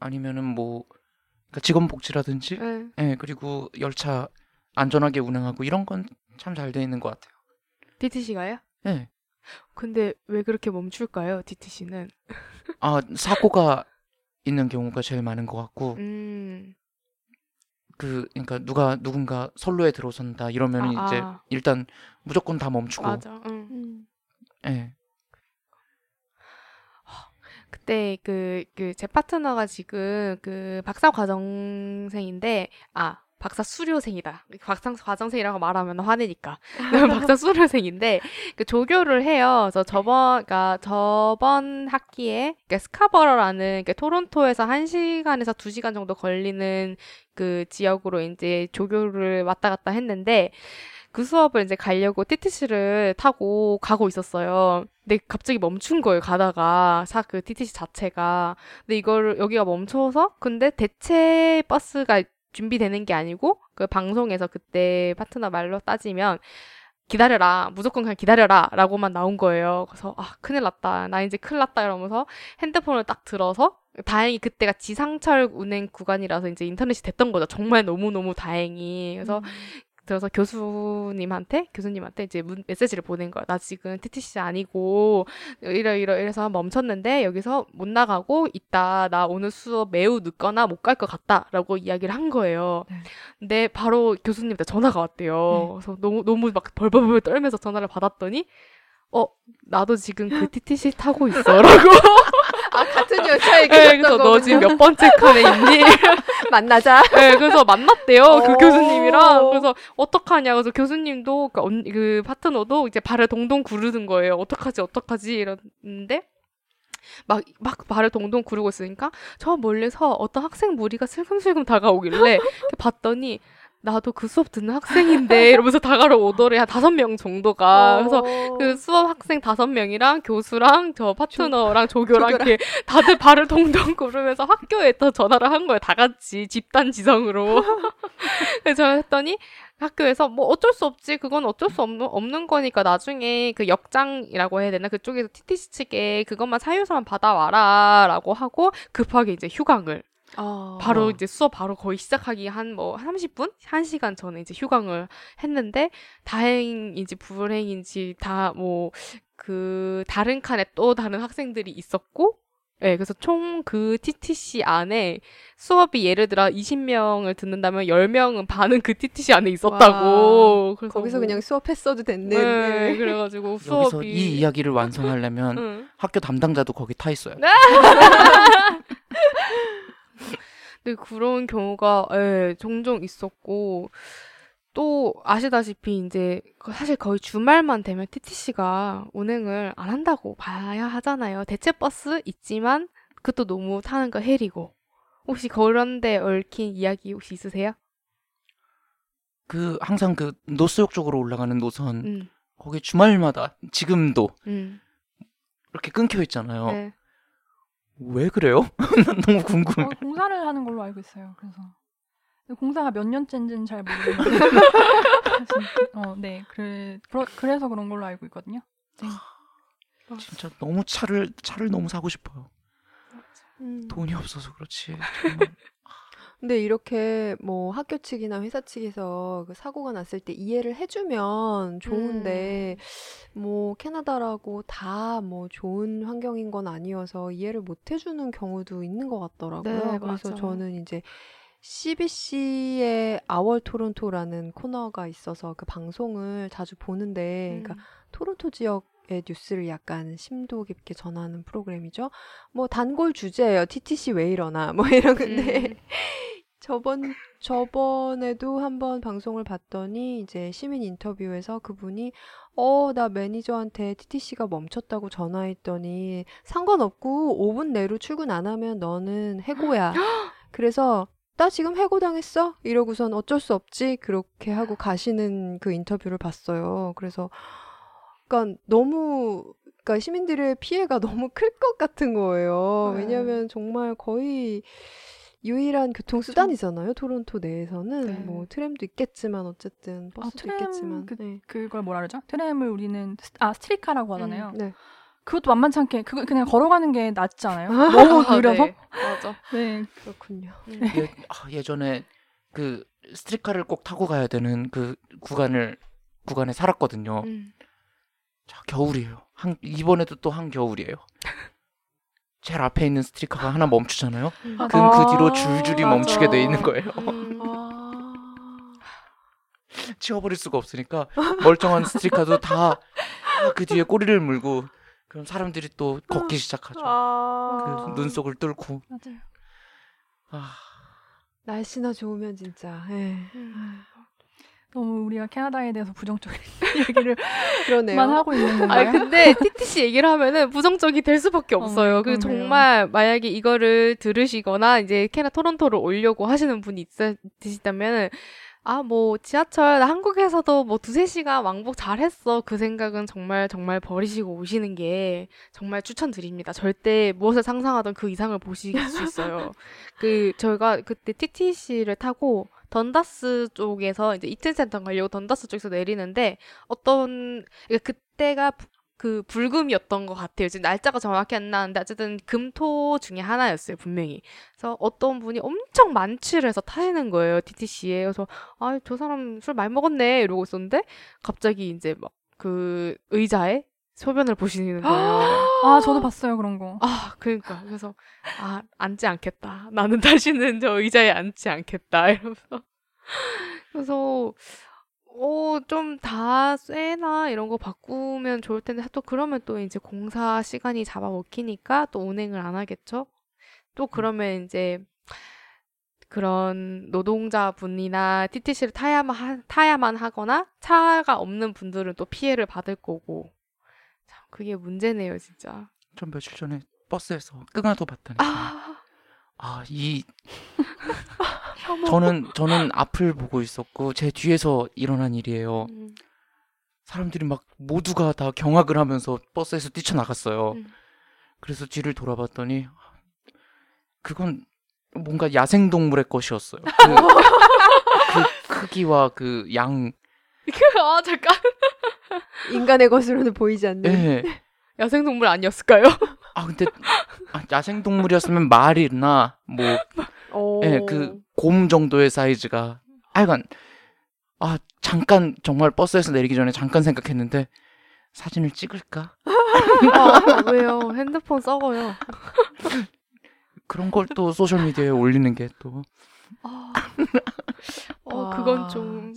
아니면은 뭐 그러니까 직원 복지라든지, 네. 예, 그리고 열차 안전하게 운행하고 이런 건 참 잘 돼 있는 것 같아요. TTC가요? 예. 근데 왜 그렇게 멈출까요? TTC는? 아 사고가 있는 경우가 제일 많은 것 같고, 음. 그 그러니까 누가 누군가 선로에 들어선다 이러면 아, 이제 아. 일단 무조건 다 멈추고, 맞아. 응. 음. 예, 그때 그 그 제 파트너가 지금 그 박사 과정생인데 아 박사 수료생이다. 박사 과정생이라고 말하면 화내니까. 박사 수료생인데 그 조교를 해요. 그래서 저번 그러니까 저번 학기에 그러니까 스카버러라는 그러니까 토론토에서 1시간에서 2시간 정도 걸리는 그 지역으로 이제 조교를 왔다 갔다 했는데 그 수업을 이제 가려고 TTC를 타고 가고 있었어요. 근데 갑자기 멈춘 거예요. 가다가 사 그 TTC 자체가. 근데 이거를 여기가 멈춰서 근데 대체 버스가 준비되는 게 아니고 그 방송에서 그때 파트너 말로 따지면 기다려라. 무조건 그냥 기다려라. 라고만 나온 거예요. 그래서, 아, 큰일 났다. 나 이제 큰일 났다. 이러면서 핸드폰을 딱 들어서, 다행히 그때가 지상철 운행 구간이라서 이제 인터넷이 됐던 거죠. 정말 너무너무 다행히. 그래서 들어서 교수님한테 교수님한테 이제 문, 메시지를 보낸 거야. 나 지금 TTC 아니고 이러 이러 이래서 멈췄는데 여기서 못 나가고 있다. 나 오늘 수업 매우 늦거나 못 갈 것 같다라고 이야기를 한 거예요. 네. 근데 바로 교수님한테 전화가 왔대요. 네. 그래서 너무 너무 막 벌벌벌 떨면서 전화를 받았더니 어 나도 지금 그 TTC 타고 있어라고. 아 같은 열차에 네, 그래서 너 지금 몇 번째 칸에 있니? 만나자. 네, 그래서 만났대요. 그 오. 교수님이랑. 그래서 어떡하냐. 그래서 교수님도 그, 언, 그 파트너도 이제 발을 동동 구르는 거예요. 어떡하지, 어떡하지 이러는데 막, 막 발을 동동 구르고 있으니까 저 멀리서 어떤 학생 무리가 슬금슬금 다가오길래 봤더니 나도 그 수업 듣는 학생인데 이러면서 다가오더래 한 다섯 명 정도가. 그래서 그 수업 학생 다섯 명이랑 교수랑 저 파트너랑 조교랑 조 교랑. 이렇게 다들 발을 동동 구르면서 학교에 또 전화를 한 거예요. 다 같이 집단 지성으로. 그래서 했더니 학교에서 뭐 어쩔 수 없지. 그건 어쩔 수 없는, 없는 거니까 나중에 그 역장이라고 해야 되나? 그쪽에서 TTC 측에 그것만 사유서만 받아와라. 라고 하고 급하게 이제 휴강을 아. 바로 어. 이제 수업 바로 거의 시작하기 한 뭐 30분? 1시간 전에 이제 휴강을 했는데 다행인지 불행인지 다 뭐 그 다른 칸에 또 다른 학생들이 있었고 예, 그래서 총 그 TTC 안에 수업이 예를 들어 20명을 듣는다면 10명은 반은 그 TTC 안에 있었다고. 그래서 거기서 뭐- 그냥 수업했어도 됐는. 네, 그래가지고 수업이 여기서 이 이야기를 완성하려면 응. 학교 담당자도 거기 타 있어요. 네. 근데 그런 경우가 예, 종종 있었고 또 아시다시피 이제 그 사실 거의 주말만 되면 TTC가 운행을 안 한다고 봐야 하잖아요. 대체 버스 있지만 그것도 너무 타는 거 헬이고 혹시 그런데 얽힌 이야기 혹시 있으세요? 그 항상 그 노스역 쪽으로 올라가는 노선 음, 거기 주말마다 지금도 음, 이렇게 끊겨 있잖아요. 네. 왜 그래요? 난 너무 궁금해. 어, 공사를 하는 걸로 알고 있어요. 그래서 공사가 몇 년째인지는 잘 모르겠는데 어, 네, 그래, 그러, 그래서 그런 걸로 알고 있거든요. 진짜 너무 차를 차를 너무 사고 싶어요. 음. 돈이 없어서 그렇지. 근데 이렇게 뭐 학교 측이나 회사 측에서 그 사고가 났을 때 이해를 해주면 좋은데 뭐 캐나다라고 다 뭐 좋은 환경인 건 아니어서 이해를 못 해주는 경우도 있는 것 같더라고요. 네, 그래서 맞아요. 저는 이제 CBC의 아월 토론토라는 코너가 있어서 그 방송을 자주 보는데, 음. 그러니까 토론토 지역 의 뉴스를 약간 심도 깊게 전하는 프로그램이죠. 뭐 단골 주제예요. TTC 왜 이러나 뭐 이런 건데 음. 저번 저번에도 한번 방송을 봤더니 이제 시민 인터뷰에서 그분이 어 나 매니저한테 TTC가 멈췄다고 전화했더니 상관없고 5분 내로 출근 안 하면 너는 해고야. 그래서 나 지금 해고당했어? 이러고선 어쩔 수 없지. 그렇게 하고 가시는 그 인터뷰를 봤어요. 그래서 그러니까 너무 그러니까 시민들의 피해가 너무 클 것 같은 거예요. 네. 왜냐하면 정말 거의 유일한 교통 수단이잖아요. 토론토 내에서는 네. 뭐 트램도 있겠지만 어쨌든 버스도 트램 있겠지만 그- 네. 그걸 뭐라 그러죠? 트램을 우리는 스- 아 streetcar라고 하잖아요. 네. 그것도 만만치 않게 그거 그냥 걸어가는 게 낫지 않아요? 너무 아, 느려서. 네. 맞아. 네. 그렇군요. 예, 아, 예전에 그 streetcar를 꼭 타고 가야 되는 그 구간을 구간에 살았거든요. 음. 자, 겨울이에요. 한, 이번에도 또 한 겨울이에요. 제일 앞에 있는 스트리카가 하나 멈추잖아요. 아, 그럼 그 뒤로 아, 줄줄이 맞아. 멈추게 돼 있는 거예요. 음. 아. 치워버릴 수가 없으니까 멀쩡한 스트리카도 다 그 뒤에 꼬리를 물고 그럼 사람들이 또 걷기 시작하죠. 아. 그 눈속을 뚫고 맞아요. 아, 날씨나 좋으면 진짜 예. 너무 우리가 캐나다에 대해서 부정적인 얘기를 그러네요. 만 하고 있는 건가요? 아니 근데 TTC 얘기를 하면은 부정적이 될 수밖에 없어요. 어, 그. 정말 만약에 이거를 들으시거나 이제 캐나 토론토를 오려고 하시는 분이 있으시다면 아뭐 지하철 나 한국에서도 뭐 두세 시간 왕복 잘했어 그 생각은 정말 정말 버리시고 오시는 게 정말 추천드립니다. 절대 무엇을 상상하던 그 이상을 보실 수 있어요. 그 저희가 그때 TTC를 타고 던다스 쪽에서 이제 이틀센터 가려고 던다스 쪽에서 내리는데 어떤 그러니까 그때가 부- 그 불금이었던 것 같아요. 지금 날짜가 정확히 안 나는데 어쨌든 금토 중에 하나였어요 분명히. 그래서 어떤 분이 엄청 만취를 해서 타시는 거예요 TTC에. 그래서 아 저 사람 술 많이 먹었네 이러고 있었는데 갑자기 이제 막 그 의자에 소변을 보시는 거예요. 아 저도 봤어요 그런 거. 아, 그러니까 그래서 아 앉지 않겠다. 나는 다시는 저 의자에 앉지 않겠다. 이러면서 그래서 어 좀 다 쇠나 이런 거 바꾸면 좋을 텐데 또 그러면 또 이제 공사 시간이 잡아먹히니까 또 운행을 안 하겠죠. 또 그러면 이제 그런 노동자분이나 TTC를 타야만 하, 타야만 하거나 차가 없는 분들은 또 피해를 받을 거고 참 그게 문제네요 진짜. 전 며칠 전에 버스에서 끙하도 봤다니까. 아, 아, 이 저는 저는 앞을 보고 있었고 제 뒤에서 일어난 일이에요. 음, 사람들이 막 모두가 다 경악을 하면서 버스에서 뛰쳐나갔어요. 음. 그래서 뒤를 돌아봤더니 그건 뭔가 야생동물의 것이었어요. 그, 그 크기와 그 양, 아 잠깐 인간의 것으로는 보이지 않는. 예. 야생 동물 아니었을까요? 아 근데 아, 야생 동물이었으면 말이나 뭐, 어. 예, 그곰 정도의 사이즈가. 하여간 아 잠깐 정말 버스에서 내리기 전에 잠깐 생각했는데 사진을 찍을까? 아, 왜요? 핸드폰 썩어요. 그런 걸 또 소셜 미디어에 올리는 게 또 어, 와, 그건 좀.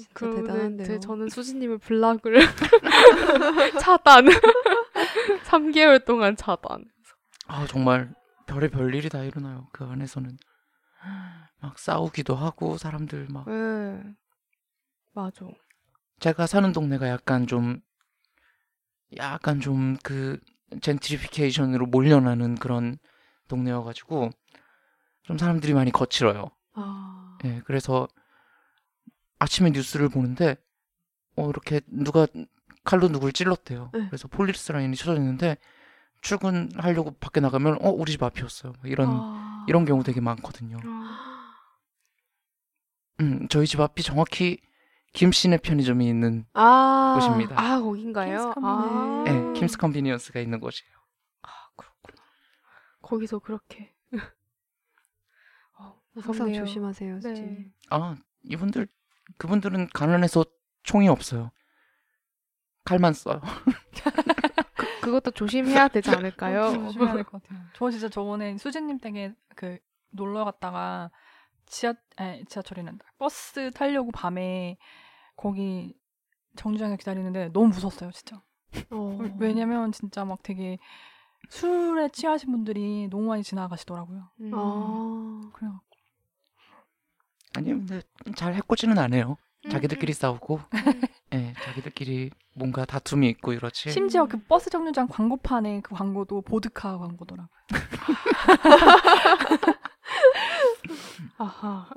제- 저는 수지님을 블락을 차단. 3개월 동안 차단. 아, 정말 별의 별 일이 다 일어나요. 그 안에서는 막 싸우기도 하고 사람들 막 네. 맞아. 제가 사는 동네가 약간 좀 약간 좀 그 젠트리피케이션으로 몰려나는 그런 동네여가지고 좀 사람들이 많이 거칠어요. 아. 예, 그래서 아침에 뉴스를 보는데 어 이렇게 누가 칼로 누굴 찔렀대요. 네. 그래서 police line이 쳐져 있는데 출근하려고 밖에 나가면 어 우리 집 앞이었어요. 뭐 이런 아. 이런 경우 되게 많거든요. 아. 음, 저희 집 앞이 정확히 김씨네 편의점이 있는 아. 곳입니다. 아, 거긴가요? 아. 네, Kim's Convenience가 있는 곳이에요. 아, 그렇구나. 거기서 그렇게. 어, 항상 무섭네요. 조심하세요, 네. 수진님. 아, 이분들 그분들은 가난해서 총이 없어요. 칼만 써요. 그것도 조심해야 되지 않을까요? 조심해야 될 것 같아요. 저 진짜 저번에 수진님 댁에 그 놀러 갔다가 지하 에 지하철이는 버스 타려고 밤에 거기 정류장에 기다리는데 너무 무서웠어요, 진짜. 어. 왜냐면 진짜 막 되게 술에 취하신 분들이 너무 많이 지나가시더라고요. 음. 아. 그래요. 아니 근데 잘 해코지는 안 해요. 음, 자기들끼리 싸우고, 예, 자기들끼리 뭔가 다툼이 있고 이렇지. 심지어 그 버스 정류장 광고판에 그 광고도 보드카 광고더라고요. 아하.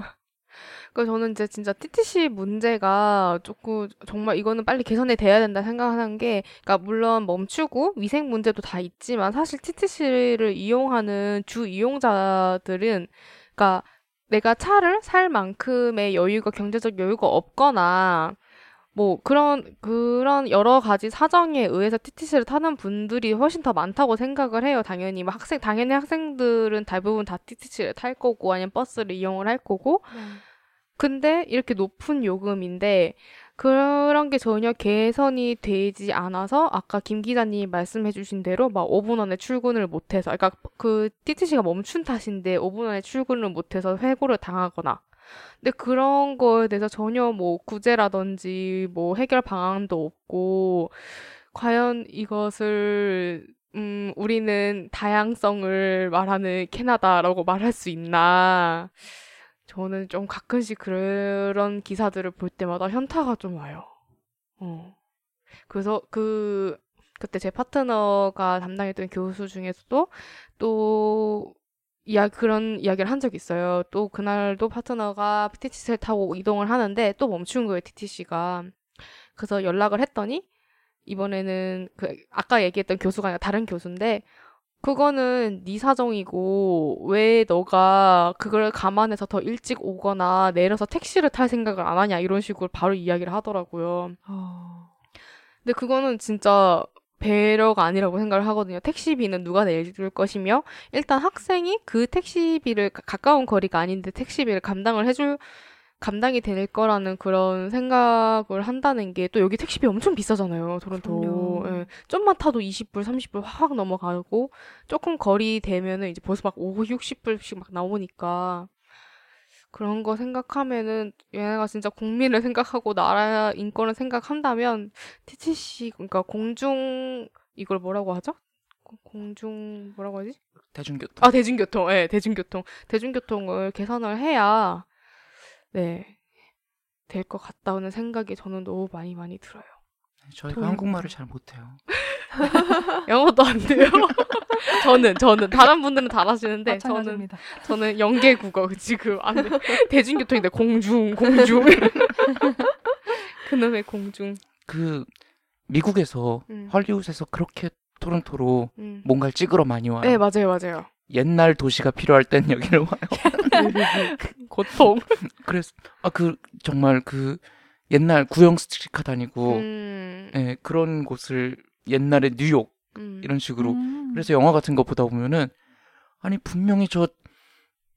그 저는 이제 진짜 TTC 문제가 조금 정말 이거는 빨리 개선이 돼야 된다 생각하는 게, 그러니까 물론 멈추고 위생 문제도 다 있지만 사실 TTC를 이용하는 주 이용자들은, 그러니까 내가 차를 살 만큼의 여유가 경제적 여유가 없거나 뭐 그런 그런 여러 가지 사정에 의해서 TTC를 타는 분들이 훨씬 더 많다고 생각을 해요. 당연히 뭐 학생 당연히 학생들은 대부분 다 TTC를 탈 거고 아니면 버스를 이용을 할 거고 근데 이렇게 높은 요금인데 그런 게 전혀 개선이 되지 않아서 아까 김 기자님 말씀해 주신 대로 막 5분 안에 출근을 못해서 그러니까 그 TTC가 멈춘 탓인데 5분 안에 출근을 못해서 해고를 당하거나. 근데 그런 거에 대해서 전혀 뭐 구제라든지 뭐 해결 방안도 없고 과연 이것을 음 우리는 다양성을 말하는 캐나다라고 말할 수 있나 저는 좀 가끔씩 그런 기사들을 볼 때마다 현타가 좀 와요. 어. 그래서 그 그때 제 파트너가 담당했던 교수 중에서도 또 이야 그런 이야기를 한 적이 있어요. 또 그날도 파트너가 TTC를 타고 이동을 하는데 또 멈춘 거예요, TTC가. 그래서 연락을 했더니 이번에는 그 아까 얘기했던 교수가 아니라 다른 교수인데 그거는 네 사정이고 왜 너가 그걸 감안해서 더 일찍 오거나 내려서 택시를 탈 생각을 안 하냐 이런 식으로 바로 이야기를 하더라고요. 어. 근데 그거는 진짜 배려가 아니라고 생각을 하거든요. 택시비는 누가 내줄 것이며 일단 학생이 그 택시비를 가- 가까운 거리가 아닌데 택시비를 감당을 해줄 감당이 될 거라는 그런 생각을 한다는 게 또 여기 택시비 엄청 비싸잖아요. 토론토. 그럼요. 예. 좀만 타도 20불, 30불 확 넘어가고 조금 거리 되면은 이제 벌써 막 5, 60불씩 막 나오니까 그런 거 생각하면은 얘네가 진짜 국민을 생각하고 나라 인권을 생각한다면 TTC 그러니까 공중 이걸 뭐라고 하죠? 공- 공중 뭐라고 하지? 대중교통. 아 대중교통, 예, 대중교통, 대중교통을 개선을 해야 네 될 것 같다는 생각이 저는 너무 많이 많이 들어요. 저희가 돈- 한국말을 잘 못해요. 영어도 안 돼요. 저는 저는 다른 분들은 잘 하시는데 저는 마찬가지입니다. 저는 연계 국어 지금 안 돼. 대중교통인데 공중 공중 그놈의 공중. 그 미국에서 음. 헐리우드에서 그렇게 토론토로 음. 뭔가를 찍으러 많이 와요. 네 맞아요 맞아요. 옛날 도시가 필요할 땐 여기를 와요. 고통. 그래서 아 그 정말 그 옛날 구형 스트리카 다니고 음, 예, 그런 곳을 옛날에 뉴욕 음. 이런 식으로 음. 그래서 영화 같은 거 보다 보면은 아니 분명히 저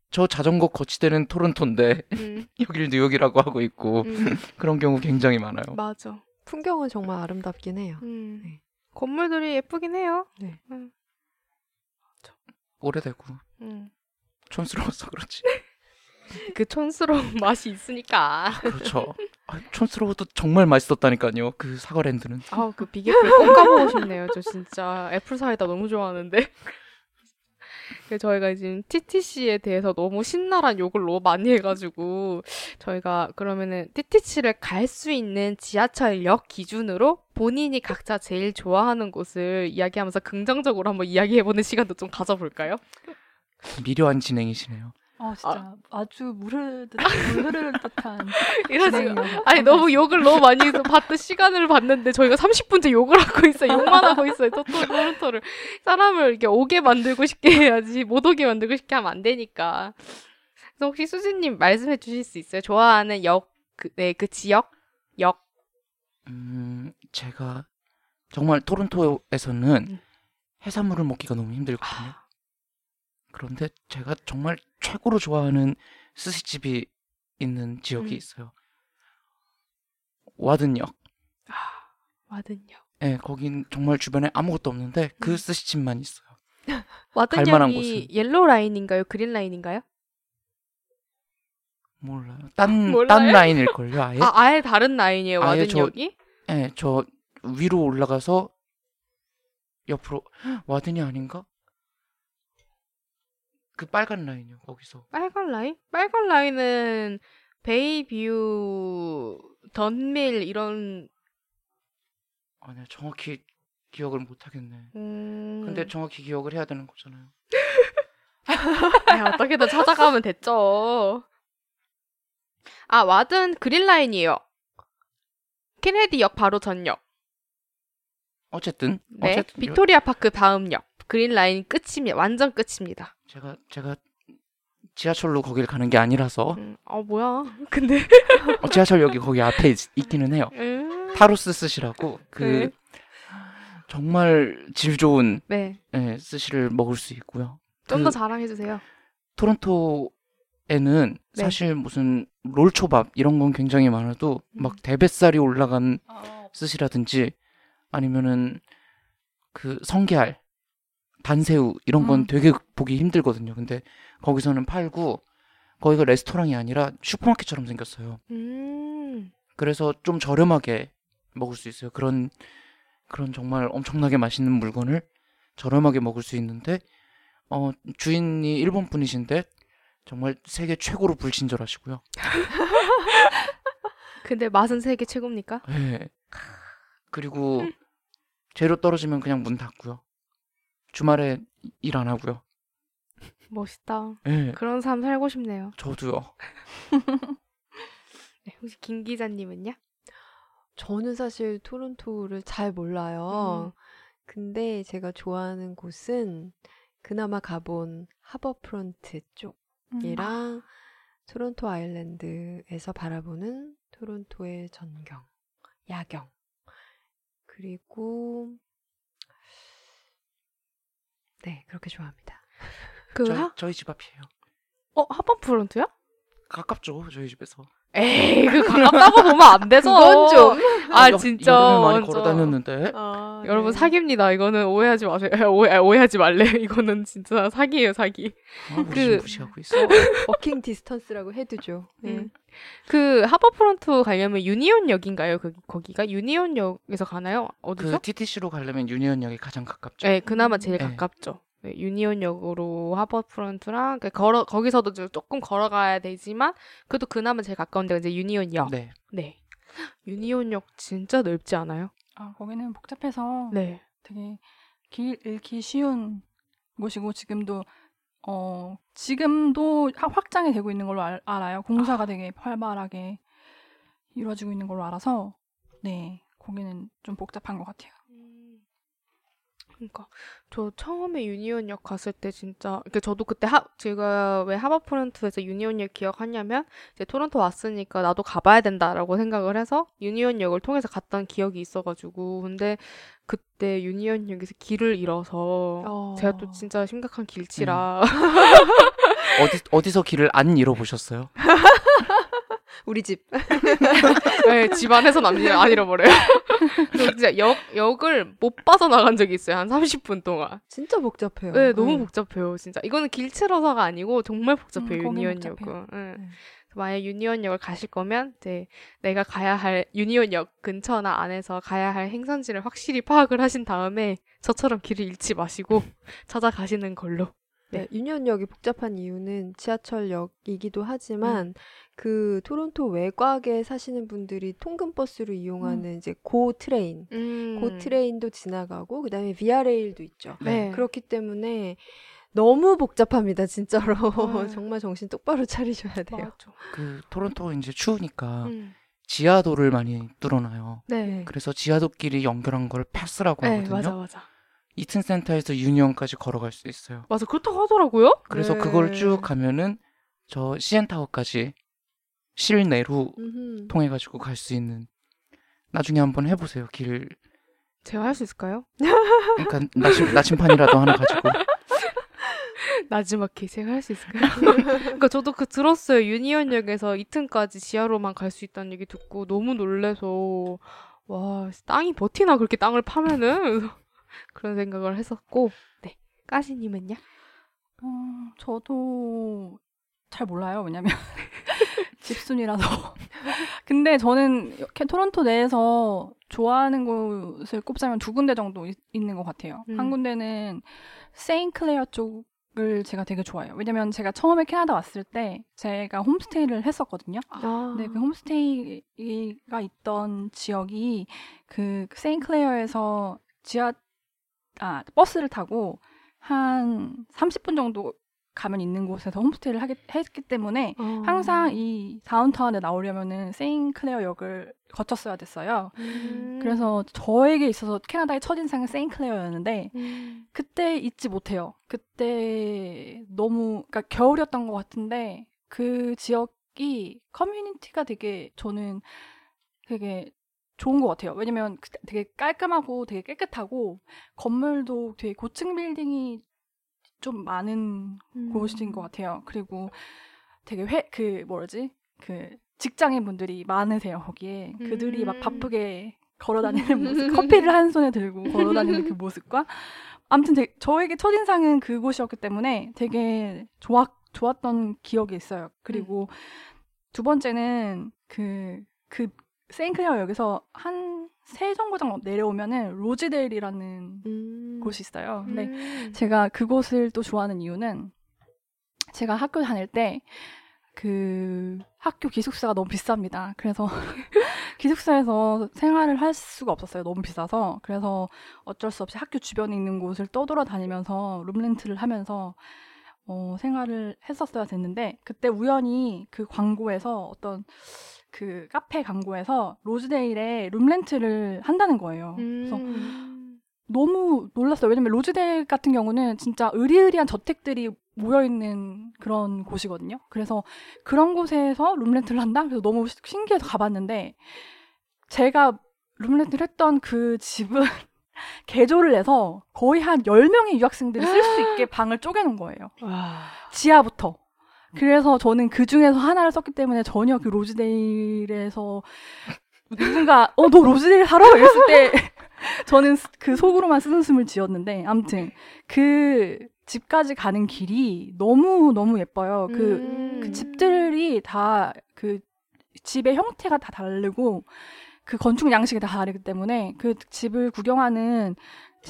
저 자전거 거치대는 토론토인데 음, 여기를 뉴욕이라고 하고 있고 음, 그런 경우 굉장히 많아요. 맞아. 풍경은 정말 아름답긴 해요. 음. 네. 건물들이 예쁘긴 해요. 네. 음, 오래되고 음. 촌스러워서 그렇지. 그 촌스러운 맛이 있으니까. 그렇죠. 아, 촌스러워도 정말 맛있었다니까요. 그 사과랜드는. 아우 그 비계풀 꼭 가보고 싶네요. 저 진짜 애플 사이다 너무 좋아하는데. 그래서 저희가 지금 TTC에 대해서 너무 신랄한 욕을 너무 많이 해가지고 저희가 그러면은 TTC를 갈 수 있는 지하철역 기준으로 본인이 각자 제일 좋아하는 곳을 이야기하면서 긍정적으로 한번 이야기해보는 시간도 좀 가져볼까요? 미려한 진행이시네요. 아 진짜 아. 주 물흐르듯 물 흐르는 듯한 이러지 아니 너무 욕을 너무 많이 해서 봤던 시간을 봤는데 저희가 30분째 욕을 하고 있어요. 욕만 하고 있어요. 토토 토론토를 사람을 이렇게 오게 만들고 싶게 해야지 못 오게 만들고 싶게 하면 안 되니까. 그래서 혹시 수진님 말씀해 주실 수 있어요? 좋아하는 역, 그, 네, 그 지역? 역. 음, 제가 정말 토론토에서는 음. 해산물을 먹기가 너무 힘들거든요. 그런데 제가 정말 최고로 좋아하는 스시집이 있는 지역이 음. 있어요. 와든역. 와든역. 예, 거긴 정말 주변에 아무것도 없는데 그 음. 스시집만 있어요. 와든역이. Yellow Line인가요? Green Line인가요? 몰라요. 딴, 몰라요? 딴 라인일걸요, 아예? 아, 아예 다른 라인이에요, 와든역이? 네, 저 위로 올라가서 옆으로 와든이 아닌가? 그 빨간 라인이요, 거기서. 빨간 라인? 빨간 라인은 베이뷰, 던밀 이런 아, 네, 정확히 기억을 못 하겠네. 음... 근데 정확히 기억을 해야 되는 거잖아요. 아, 어떻게든 찾아가면 됐죠. 아, 와든 Green Line이에요. 케네디역 바로 전역. 어쨌든, 네. 어쨌든 빅토리아 파크 다음 역. Green Line 끝입니다. 완전 끝입니다. 제가 제가 지하철로 거길 가는 게 아니라서 음, 어 뭐야? 근데 어, 지하철역이 거기 앞에 있, 있기는 해요. 음, 타로스 스시라고 그 네. 정말 질 좋은 네. 예, 스시를 먹을 수 있고요. 좀 그 더 자랑해 주세요. 토론토에는 네. 사실 무슨 롤초밥 이런 건 굉장히 많아도 음. 막 대뱃살이 올라간 어, 스시라든지 아니면은 그 성게알, 단새우 이런 건 음. 되게 보기 힘들거든요. 근데 거기서는 팔고 거기가 레스토랑이 아니라 슈퍼마켓처럼 생겼어요. 음. 그래서 좀 저렴하게 먹을 수 있어요. 그런 그런 정말 엄청나게 맛있는 물건을 저렴하게 먹을 수 있는데 어 주인이 일본 분이신데 정말 세계 최고로 불친절하시고요. 근데 맛은 세계 최고입니까? 네. 그리고 재료 떨어지면 그냥 문 닫고요. 주말에 일 안 하고요. 멋있다. 네. 그런 삶 살고 싶네요. 저도요. 네, 혹시 김 기자님은요? 저는 사실 토론토를 잘 몰라요. 음. 근데 제가 좋아하는 곳은 그나마 가본 하버프런트 음. 쪽이랑 토론토 아일랜드에서 바라보는 토론토의 전경, 야경. 그리고 네, 그렇게 좋아합니다. 그 저희, 하, 저희 집 앞이에요. 어 하버프론트요? 가깝죠, 저희 집에서. 에이 그 가깝다고 보면 안 되죠. 그건 좀. 아 여- 진짜 여름에 많이 완전. 걸어 다녔는데. 아, 여러분 네. 사기입니다. 이거는 오해하지 마세요. 오해 아, 오해하지 말래. 이거는 진짜 사기예요, 사기. 아, 그- 좀 무시하고 있어. walking distance라고 해두죠. 네. 음. 그 하버프론트 가려면 유니온역인가요? 그 거기가 유니온역에서 가나요? 어디서? 그 TTC로 가려면 유니온역이 가장 가깝죠. 네, 그나마 제일 네. 가깝죠. 네, 유니온역으로 하버프론트랑 그 걸어 거기서도 좀 조금 걸어가야 되지만 그래도 그나마 제일 가까운 데가 이제 유니온역. 네. 네. 유니온역 진짜 넓지 않아요? 아, 거기는 복잡해서 네. 되게 길 잃기 쉬운 곳이고 지금도 어 지금도 하- 확장이 되고 있는 걸로 알, 알아요. 공사가 되게 활발하게 이루어지고 있는 걸로 알아서 네 거기는 좀 복잡한 것 같아요. 그러니까 저 처음에 유니온 역 갔을 때 진짜 그 저도 그때 하 제가 왜 하버프론트에서 유니온 역 기억하냐면 이제 토론토 왔으니까 나도 가봐야 된다라고 생각을 해서 유니온 역을 통해서 갔던 기억이 있어가지고 근데 그때 유니온 역에서 길을 잃어서 어. 제가 또 진짜 심각한 길치라 어디 어디서 길을 안 잃어보셨어요? 우리 집. 네, 집 안에서 남지 안 잃어버려요. 진짜 역 역을 못 빠져나간 적이 있어요 한 30분 동안. 진짜 복잡해요. 네, 너무 네. 복잡해요, 진짜. 이거는 길치러서가 아니고 정말 복잡해요, 음, 유니온역은. 복잡해요. 응. 네. 만약 유니온 역을 가실 거면 이제 내가 가야 할 유니온 역 근처나 안에서 가야 할 행선지를 확실히 파악을 하신 다음에 저처럼 길을 잃지 마시고 찾아가시는 걸로. 네, 유니온 역이 복잡한 이유는 지하철역이기도 하지만 그 토론토 외곽에 사시는 분들이 통근 버스로 이용하는 이제 GO Train, 음. GO Train도 지나가고 그다음에 VIA Rail도 있죠. 네. 그렇기 때문에 너무 복잡합니다, 진짜로. 음. 정말 정신 똑바로 차리셔야 돼요. 맞아. 그 토론토 이제 추우니까 음. 지하도를 많이 뚫어놔요. 네. 그래서 지하도끼리 연결한 걸 패스라고 네, 하거든요. 맞아, 맞아. 이튼 센터에서 유니언까지 걸어갈 수 있어요. 맞아, 그렇다고 하더라고요. 그래서 네. 그걸 쭉 가면은 저 CN타워까지 실내로 음흠. 통해 가지고 갈 수 있는. 나중에 한번 해보세요. 길 제가 할 수 있을까요? 그러니까 나침 나침판이라도 하나 가지고. 나지막히 제가 할 수 있을까요? 그러니까 저도 그 들었어요. 유니온역에서 이튼까지 지하로만 갈 수 있다는 얘기 듣고 너무 놀래서 와 땅이 버티나 그렇게 땅을 파면은 그런 생각을 했었고 네 까시님은요? 어, 저도 잘 몰라요. 왜냐면 집순이라서. 근데 저는 이렇게 토론토 내에서 좋아하는 곳을 꼽자면 두 군데 정도 있, 있는 것 같아요. 음. 한 군데는 세인클레어 쪽을 제가 되게 좋아해요. 왜냐면 제가 처음에 캐나다 왔을 때 제가 홈스테이를 했었거든요. 아. 네, 그 홈스테이가 있던 지역이 그 세인클레어에서 지하 아 버스를 타고 한 30분 정도 가면 있는 곳에서 홈스테이를 하기, 했기 때문에 어. 항상 이 다운타운에 나오려면은 세인클레어 역을 거쳤어야 됐어요. 음. 그래서 저에게 있어서 캐나다의 첫인상은 세인클레어였는데 음. 그때 잊지 못해요. 그때 너무 그러니까 겨울이었던 것 같은데 그 지역이 커뮤니티가 되게 저는 되게 좋은 것 같아요. 왜냐면 그- 되게 깔끔하고 되게 깨끗하고 건물도 되게 고층 빌딩이 좀 많은 음. 곳인 것 같아요. 그리고 되게 회 그 뭐지 그 직장인 분들이 많으세요 거기에 그들이 막 음. 바쁘게 걸어다니는 모습, 커피를 한 손에 들고 걸어다니는 그 모습과 아무튼 되게 저에게 첫인상은 그곳이었기 때문에 되게 좋았 좋았던 기억이 있어요. 그리고 두 번째는 그그 세인클레어 역에서 한 세 정거장 내려오면은 로즈데일이라는 음. 곳이 있어요. 근데 음. 제가 그곳을 또 좋아하는 이유는 제가 학교 다닐 때 그 학교 기숙사가 너무 비쌉니다. 그래서 기숙사에서 생활을 할 수가 없었어요. 너무 비싸서. 그래서 어쩔 수 없이 학교 주변에 있는 곳을 떠돌아 다니면서 룸렌트를 하면서 어, 생활을 했었어야 됐는데 그때 우연히 그 광고에서 어떤 그 카페 광고에서 로즈데일에 룸렌트를 한다는 거예요. 그래서 음. 너무 놀랐어요. 왜냐면 로즈데일 같은 경우는 진짜 의리의리한 저택들이 모여 있는 그런 곳이거든요. 그래서 그런 곳에서 룸렌트를 한다? 그래서 너무 시- 신기해서 가봤는데 제가 룸렌트를 했던 그 집은 개조를 해서 거의 한 10명의 유학생들이 쓸 수 있게 방을 쪼개놓은 거예요. 와. 지하부터. 그래서 저는 그 중에서 하나를 썼기 때문에 전혀 그 로즈데일에서 누군가 어 너 로즈데일 살아 이랬을 때 저는 스- 그 속으로만 쓰는 숨을 지었는데 아무튼 그 집까지 가는 길이 너무 너무 예뻐요. 그 음. 그 집들이 다 그 집의 형태가 다 다르고 그 건축 양식이 다 다르기 때문에 그 집을 구경하는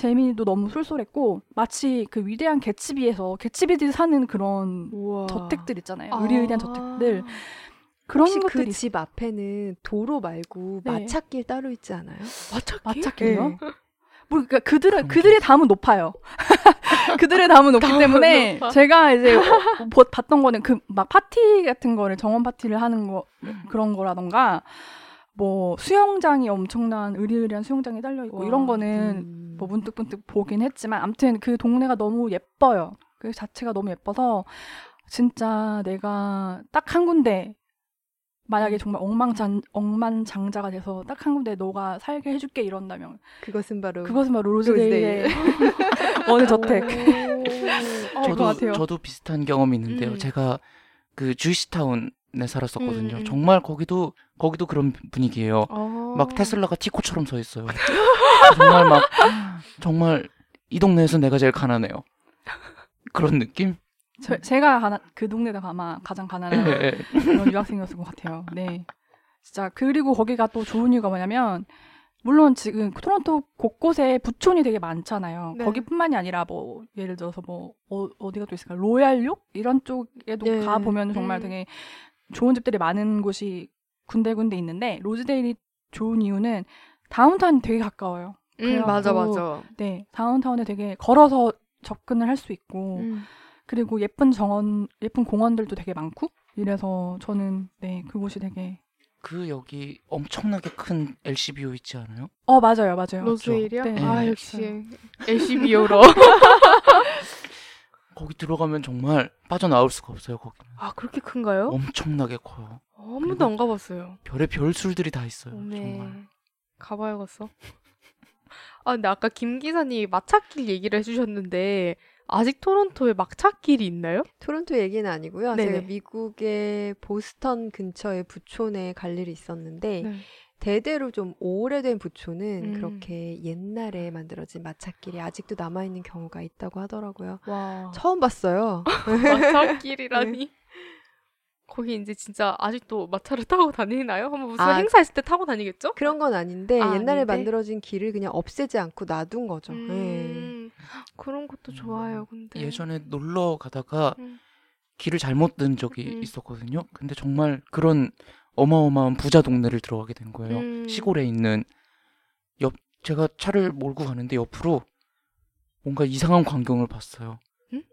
재미도 너무 쏠쏠했고 마치 그 위대한 개츠비에서 개츠비들이 사는 그런 우와. 저택들 있잖아요. 아. 의리의리한 저택들 그런 혹시 것들이 그집 앞에는 도로 말고 네. 마차길 따로 있지 않아요? 마차길? 마차길요? 네. 뭐 그러니까 그런 그들의 담은 높아요. 그들의 담은 높기 담은 때문에 높아. 제가 이제 어, 보- 봤던 거는 그 막 파티 같은 거를 정원 파티를 하는 거 그런 거라던가 뭐 수영장이 엄청난 의리의리한 수영장이 달려 있고 와, 이런 거는 음. 뭐 문득문득 보긴 했지만 아무튼 그 동네가 너무 예뻐요. 그 자체가 너무 예뻐서 진짜 내가 딱 한 군데 만약에 정말 엉망장 억만장자가 돼서 딱 한 군데 너가 살게 해줄게 이런다면 그것은 바로 그것은 바로 로즈데일의 어느 저택 오. 어, 것 같아요. 저도 비슷한 경험이 있는데요. 음. 제가 그 주이시타운 에 살았었거든요. 음, 음. 정말 거기도 거기도 그런 분위기예요. 어. 막 테슬라가 티코처럼 서 있어요. 정말 막 정말 이 동네에서 내가 제일 가난해요. 그런 느낌? 저- 제가 가난, 그 동네가 아마 가장 가난한 예, 예. 그런 유학생이었을 것 같아요. 네. 진짜 그리고 거기가 또 좋은 이유가 뭐냐면 물론 지금 토론토 곳곳에 부촌이 되게 많잖아요. 네. 거기뿐만이 아니라 뭐 예를 들어서 뭐 어, 디가또 있을까 로얄욕 이런 쪽에도 네. 가 보면 정말 음. 되게 좋은 집들이 많은 곳이 군데군데 있는데 로즈데일이 좋은 이유는 다운타운 되게 가까워요. 음, 맞아, 맞아. 네, 다운타운에 되게 걸어서 접근을 할 수 있고 음. 그리고 예쁜 정원, 예쁜 공원들도 되게 많고 이래서 저는 네 그곳이 되게 그 여기 엄청나게 큰 LCBO 있지 않아요? 어 맞아요 맞아요 로즈웨일이요? 네. 아, 네. 역시 LCBO로. 거기 들어가면 정말 빠져나올 수가 없어요. 거기 아, 그렇게 큰가요? 엄청나게 커요. 한 번도 안 가봤어요. 별의 별술들이 다 있어요. 네. 정말. 가봐야겠어. 아, 근데 아까 김 기사님이 마차길 얘기를 해주셨는데, 아직 토론토에 막차길이 있나요? 토론토 얘기는 아니고요. 네네. 제가 미국의 보스턴 근처에 부촌에 갈 일이 있었는데 네. 대대로 좀 오래된 부촌은 음. 그렇게 옛날에 만들어진 마차길이 아직도 남아 있는 경우가 있다고 하더라고요. 와. 처음 봤어요. 마차길이라니. 거기 이제 진짜 아직도 마차를 타고 다니나요? 한번 무슨 아. 행사 있을 때 타고 다니겠죠? 그런 건 아닌데 아, 옛날에 아닌데? 만들어진 길을 그냥 없애지 않고 놔둔 거죠. 예. 음, 그런 것도 좋아요. 근데 예전에 놀러 가다가 음. 길을 잘못 든 적이 음. 있었거든요. 근데 정말 그런 어마어마한 부자 동네를 들어가게 된 거예요. 음. 시골에 있는 옆 제가 차를 몰고 가는데 옆으로 뭔가 이상한 광경을 봤어요. 음?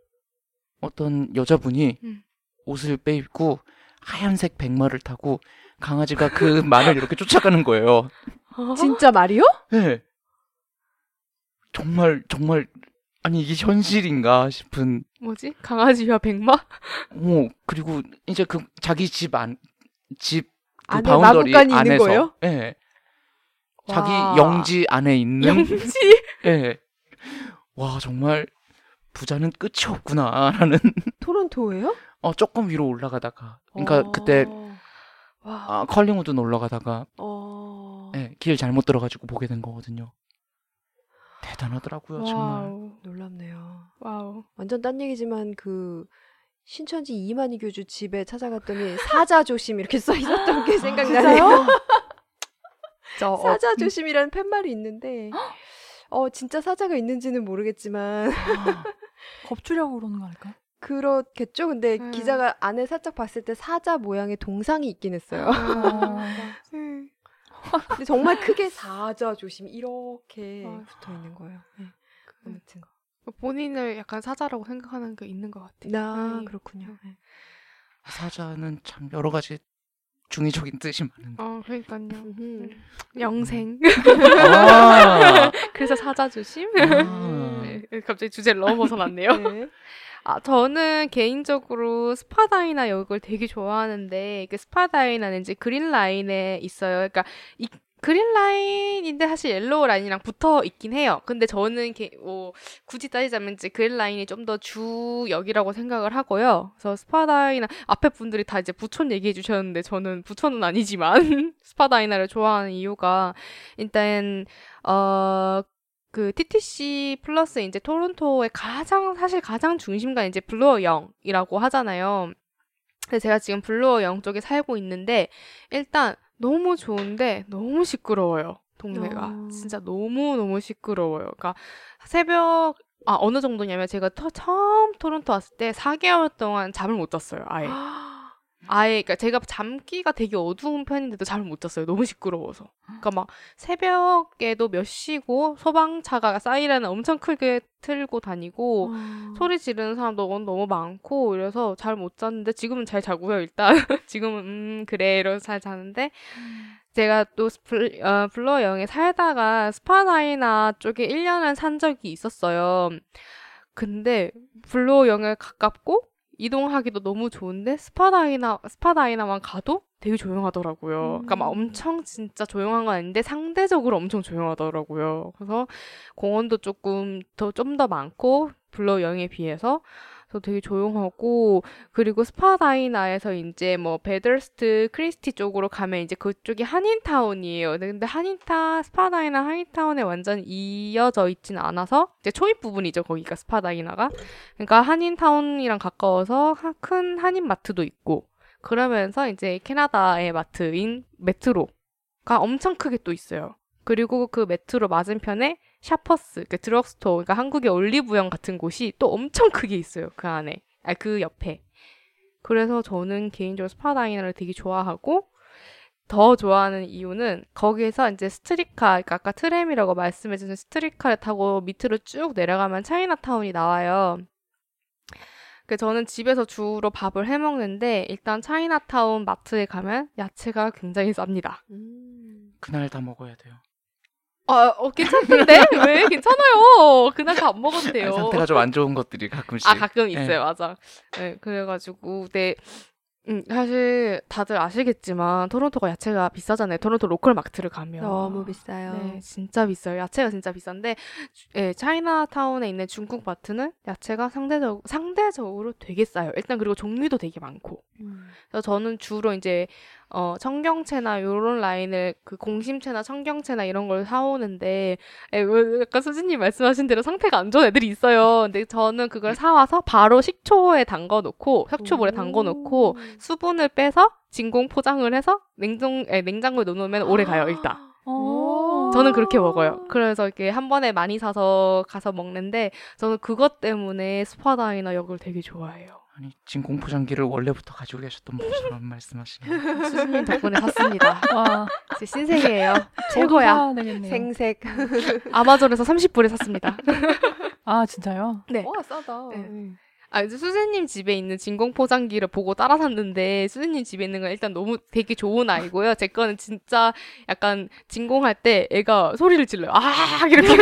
어떤 여자분이 음. 옷을 빼입고 하얀색 백마를 타고 강아지가 그 말을 이렇게 쫓아가는 거예요. 어? 진짜 말이요? 네. 정말 정말 아니 이게 현실인가 싶은 뭐지? 강아지와 백마? 어, 그리고 이제 그 자기 집 안, 집, 그 boundary 안에서. 거예요? 예. 자기 와. 영지 안에 있는. 영지? 예. 와, 정말 부자는 끝이 없구나라는. 토론토예요? 어, 조금 위로 올라가다가. 그러니까 그때, 어. 와. 아, 컬링우드 놀러 가다가, 어. 예, 길 잘못 들어가지고 보게 된 거거든요. 대단하더라고요, 정말. 와우. 놀랍네요. 와우. 완전 딴 얘기지만 그 신천지 이만희 교주 집에 찾아갔더니 사자 조심 이렇게 써 있었던 게 생각나네요. 저 어, 사자 조심이라는 팻말이 있는데 어 진짜 사자가 있는지는 모르겠지만 겁주려고 그러는 거 아닐까? 그렇겠죠. 근데 음. 기자가 안에 살짝 봤을 때 사자 모양의 동상이 있긴 했어요. 아. 음. 근데 정말 크게 사자 조심 이렇게 아유. 붙어 있는 거예요. 네. 아무튼 본인을 약간 사자라고 생각하는 게 있는 것 같아요. 나 네. 그렇군요. 네. 사자는 참 여러 가지 중의적인 뜻이 많은데. 어, 그러니까요. 음흠. 영생. 아, 그래서 사자 조심. 아. 네, 갑자기 주제를 너무 벗어났네요. 네. 아, 저는 개인적으로 스파다이나 이걸 되게 좋아하는데, 그 스파다이나는 이제 Green Line에 있어요. 그러니까, 이 Green Line인데 사실 Yellow Line이랑 붙어 있긴 해요. 근데 저는 게, 뭐, 굳이 따지자면 이제 Green Line이 좀 더 주역이라고 생각을 하고요. 그래서 스파다이나, 앞에 분들이 다 이제 부촌 얘기해 주셨는데, 저는 부촌은 아니지만, 스파다이나를 좋아하는 이유가, 일단, 어, 그 TTC 플러스 이제 토론토의 가장 사실 가장 중심가 이제 블루어 영이라고 하잖아요. 근데 제가 지금 블루어 영 쪽에 살고 있는데 일단 너무 좋은데 너무 시끄러워요. 동네가 어. 진짜 너무 너무 시끄러워요. 그러니까 새벽 아 어느 정도냐면 제가 터- 처음 토론토 왔을 때 4개월 동안 잠을 못 잤어요. 아예. 아예 그러니까 제가 잠귀가 되게 어두운 편인데도 잠을 못 잤어요. 너무 시끄러워서. 그러니까 막 새벽에도 몇 시고 소방차가 사이렌을 엄청 크게 틀고 다니고 소리 지르는 사람도 너무, 너무 많고 이래서 잘 못 잤는데 지금은 잘 자고요 일단 지금은 음 그래 이러서 잘 자는데 제가 또 블, 어, 블루어 영에 살다가 스파다이나 쪽에 1년을 산 적이 있었어요. 근데 블루어 영에 가깝고 이동하기도 너무 좋은데 스파다이나 스파다이나만 가도 되게 조용하더라고요. 그러니까 막 엄청 진짜 조용한 건 아닌데 상대적으로 엄청 조용하더라고요. 그래서 공원도 조금 더 좀더 많고 블루어 영에 비해서 그래서 되게 조용하고 그리고 스파다이나에서 이제 뭐 베더스트 크리스티 쪽으로 가면 이제 그쪽이 한인타운이에요. 근데 한인타 스파다이나 한인타운에 완전 이어져 있지는 않아서 이제 초입 부분이죠. 거기가 스파다이나가. 그러니까 한인타운이랑 가까워서 하- 큰 한인 마트도 있고 그러면서 이제 캐나다의 마트인 메트로가 엄청 크게 또 있어요. 그리고 그 메트로 맞은편에 샤퍼스, 그 드럭스토어, 그러니까 한국의 올리브영 같은 곳이 또 엄청 크게 있어요. 그 안에, 아 그 옆에. 그래서 저는 개인적으로 스파다이나를 되게 좋아하고 더 좋아하는 이유는 거기에서 이제 streetcar, 그러니까 아까 트램이라고 말씀해주신 streetcar를 타고 밑으로 쭉 내려가면 차이나타운이 나와요. 그 저는 집에서 주로 밥을 해 먹는데 일단 차이나타운 마트에 가면 야채가 굉장히 쌉니다. 음. 그날 다 먹어야 돼요. 아, 어, 괜찮던데? 왜? 괜찮아요. 그날 다 안 먹어도 돼요. 아니, 상태가 좀 안 좋은 것들이 가끔씩. 아, 가끔 예. 있어요. 맞아. 네, 그래가지고, 네. 음, 사실 다들 아시겠지만 토론토가 야채가 비싸잖아요. 토론토 로컬 마트를 가면. 너무 비싸요. 네, 진짜 비싸요. 야채가 진짜 비싼데, 주- 예, 차이나타운에 있는 중국 마트는 야채가 상대적, 상대적으로 되게 싸요. 일단 그리고 종류도 되게 많고. 음. 그래서 저는 주로 이제 어, 청경채나 요런 라인을 그 공심채나 청경채나 이런 걸 사오는데 에, 왜 약간 수진님 말씀하신 대로 상태가 안 좋은 애들이 있어요. 근데 저는 그걸 사와서 바로 식초에 담궈 놓고 식초물에 담궈 놓고 수분을 빼서 진공 포장을 해서 냉동 에, 냉장고에 넣어놓으면 오래 가요 일단. 어. 저는 그렇게 먹어요. 그래서 이렇게 한 번에 많이 사서 가서 먹는데 저는 그것 때문에 스파다이나 역을 되게 좋아해요. 아니 진공포장기를 원래부터 가지고 계셨던 분처럼 말씀하시네요. 수진님 덕분에 샀습니다. 와, 제 신세계예요. 최고야. 생색. 아마존에서 30불에 샀습니다. 아, 진짜요? 네. 와 싸다. 네. 아, 이제 수진님 집에 있는 진공 포장기를 보고 따라 샀는데 수진님 집에 있는 건 일단 너무 되게 좋은 아이고요. 제 거는 진짜 약간 진공할 때 애가 소리를 질러요. 아 이렇게.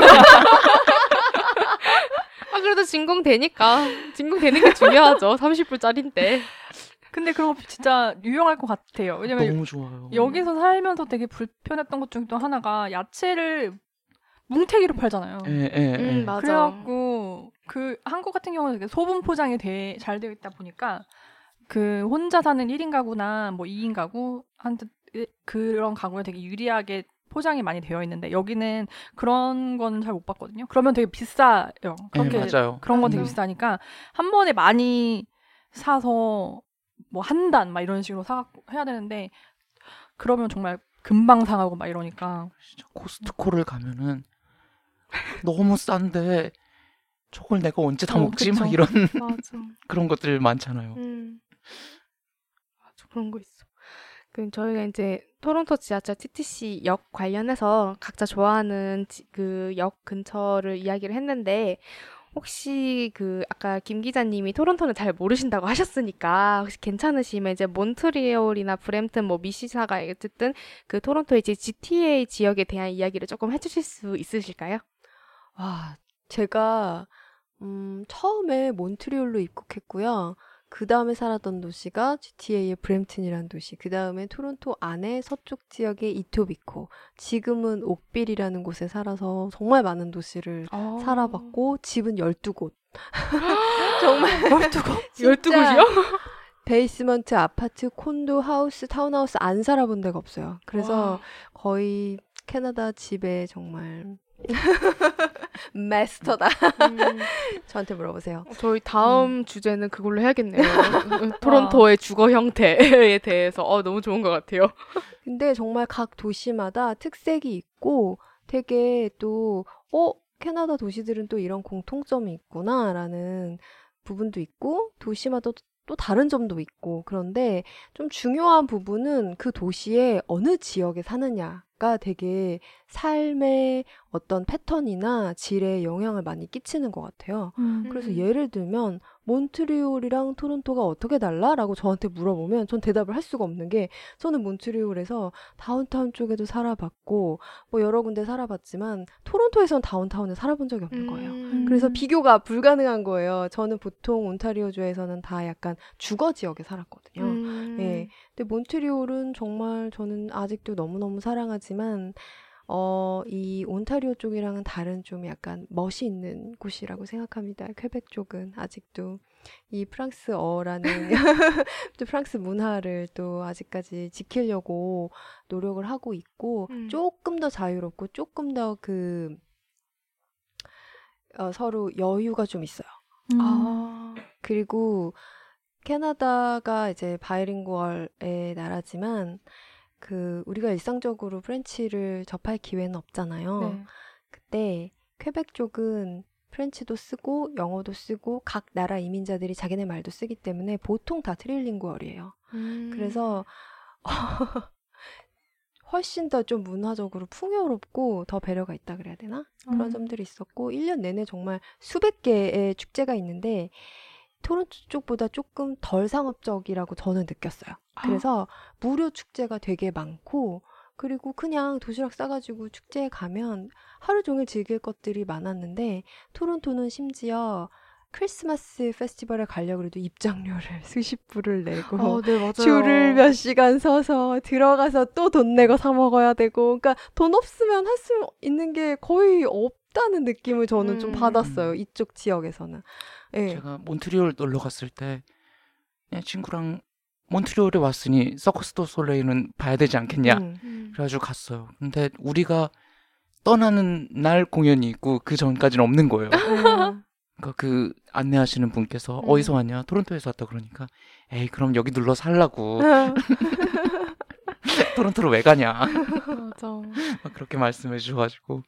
아 그래도 진공 되니까 진공 되는 게 중요하죠. 30불짜리인데. 근데 그런 거 진짜 유용할 것 같아요. 왜냐면 너무 좋아요. 여기서 살면서 되게 불편했던 것 중에 또 하나가 야채를 뭉태기로 팔잖아요. 예, 예, 예. 음 맞아. 그래갖고 그 한국 같은 경우는 되게 소분 포장이 돼, 잘 되어 있다 보니까 그 혼자 사는 1인 가구나 뭐 2인 가구 한테 그런 가구에 되게 유리하게 포장이 많이 되어 있는데 여기는 그런 건잘못 봤거든요. 그러면 되게 비싸요. 예, 그렇게 맞아요. 그런 건 되게 맞아. 비싸니까 한 번에 많이 사서 뭐 한 단 막 이런 식으로 사 해야 되는데 그러면 정말 금방 상하고 막 이러니까 진짜 코스트코를 가면은 너무 싼데 저걸 내가 언제 다 어, 먹지? 그쵸. 막 이런. 그런 것들 많잖아요. 음. 맞아, 그런 거 있어. 그 저희가 이제 토론토 지하철 TTC 역 관련해서 각자 좋아하는 그 역 근처를 이야기를 했는데 혹시 그 아까 김 기자님이 토론토는 잘 모르신다고 하셨으니까 혹시 괜찮으시면 이제 몬트리올이나 브램튼 뭐 미시사가 어쨌든 그 토론토의 이제 GTA 지역에 대한 이야기를 조금 해주실 수 있으실까요? 와, 제가 음, 처음에 몬트리올로 입국했고요. 그 다음에 살았던 도시가 GTA의 브램튼이라는 도시. 그 다음에 토론토 안에 서쪽 지역의 이토비코. 지금은 옥빌이라는 곳에 살아서 정말 많은 도시를 어. 살아봤고 집은 12곳. 정말 12곳? 진짜 12곳이요? basement, 아파트, 콘도, 하우스, 타운하우스 안 살아본 데가 없어요. 그래서 와. 거의 캐나다 집에 정말 마스터다. 음. 저한테 물어보세요. 저희 다음 주제는 그걸로 해야겠네요. 토론토의 주거 형태에 대해서 어, 너무 좋은 것 같아요. 근데 정말 각 도시마다 특색이 있고 되게 또, 어, 캐나다 도시들은 또 이런 공통점이 있구나라는 부분도 있고 도시마다 또- 또 다른 점도 있고 그런데 좀 중요한 부분은 그 도시의 어느 지역에 사느냐가 되게 삶의 어떤 패턴이나 질에 영향을 많이 끼치는 것 같아요. 그래서 음. 예를 들면 몬트리올이랑 토론토가 어떻게 달라? 라고 저한테 물어보면 전 대답을 할 수가 없는 게 저는 몬트리올에서 다운타운 쪽에도 살아봤고 뭐 여러 군데 살아봤지만 토론토에서는 다운타운에 살아본 적이 없는 거예요. 음. 그래서 비교가 불가능한 거예요. 저는 보통 온타리오주에서는 다 약간 주거 지역에 살았거든요. 음. 예. 근데 몬트리올은 정말 저는 아직도 너무너무 사랑하지만 어, 이 온타리오 쪽이랑은 다른 좀 약간 멋이 있는 곳이라고 생각합니다. 퀘벡 쪽은 아직도 이 프랑스어라는 또 프랑스 문화를 또 아직까지 지키려고 노력을 하고 있고 음. 조금 더 자유롭고 조금 더그 어, 서로 여유가 좀 있어요. 음. 아. 그리고 캐나다가 이제 bilingual의 나라지만 그 우리가 일상적으로 French를 접할 기회는 없잖아요. 네. 그때 퀘벡 쪽은 French도 쓰고 영어도 쓰고 각 나라 이민자들이 자기네 말도 쓰기 때문에 보통 다 trilingual이에요. 음. 그래서 훨씬 더 좀 문화적으로 풍요롭고 더 배려가 있다 그래야 되나? 그런 음. 점들이 있었고 1년 내내 정말 수백 개의 축제가 있는데 토론토 쪽보다 조금 덜 상업적이라고 저는 느꼈어요. 그래서 무료 축제가 되게 많고 그리고 그냥 도시락 싸가지고 축제에 가면 하루 종일 즐길 것들이 많았는데 토론토는 심지어 크리스마스 페스티벌에 가려고 해도 입장료를 수십 불을 내고 어, 네. 줄을 몇 시간 서서 들어가서 또 돈 내고 사 먹어야 되고 그러니까 돈 없으면 할 수 있는 게 거의 없 다는 느낌을 저는 좀 음. 받았어요. 이쪽 지역에서는. 예. 제가 몬트리올 놀러 갔을 때 그냥 친구랑 몬트리올에 왔으니 서커스 도 솔레이는 봐야 되지 않겠냐. 음. 그래가지고 갔어요. 근데 우리가 떠나는 날 공연이 있고 그 전까지는 없는 거예요. 음. 그러니까 그 안내하시는 분께서 음. 어디서 왔냐? 토론토에서 왔다 그러니까 에이 그럼 여기 눌러 살라고 토론토로 왜 가냐? 맞아. 막 그렇게 말씀해 주셔가지고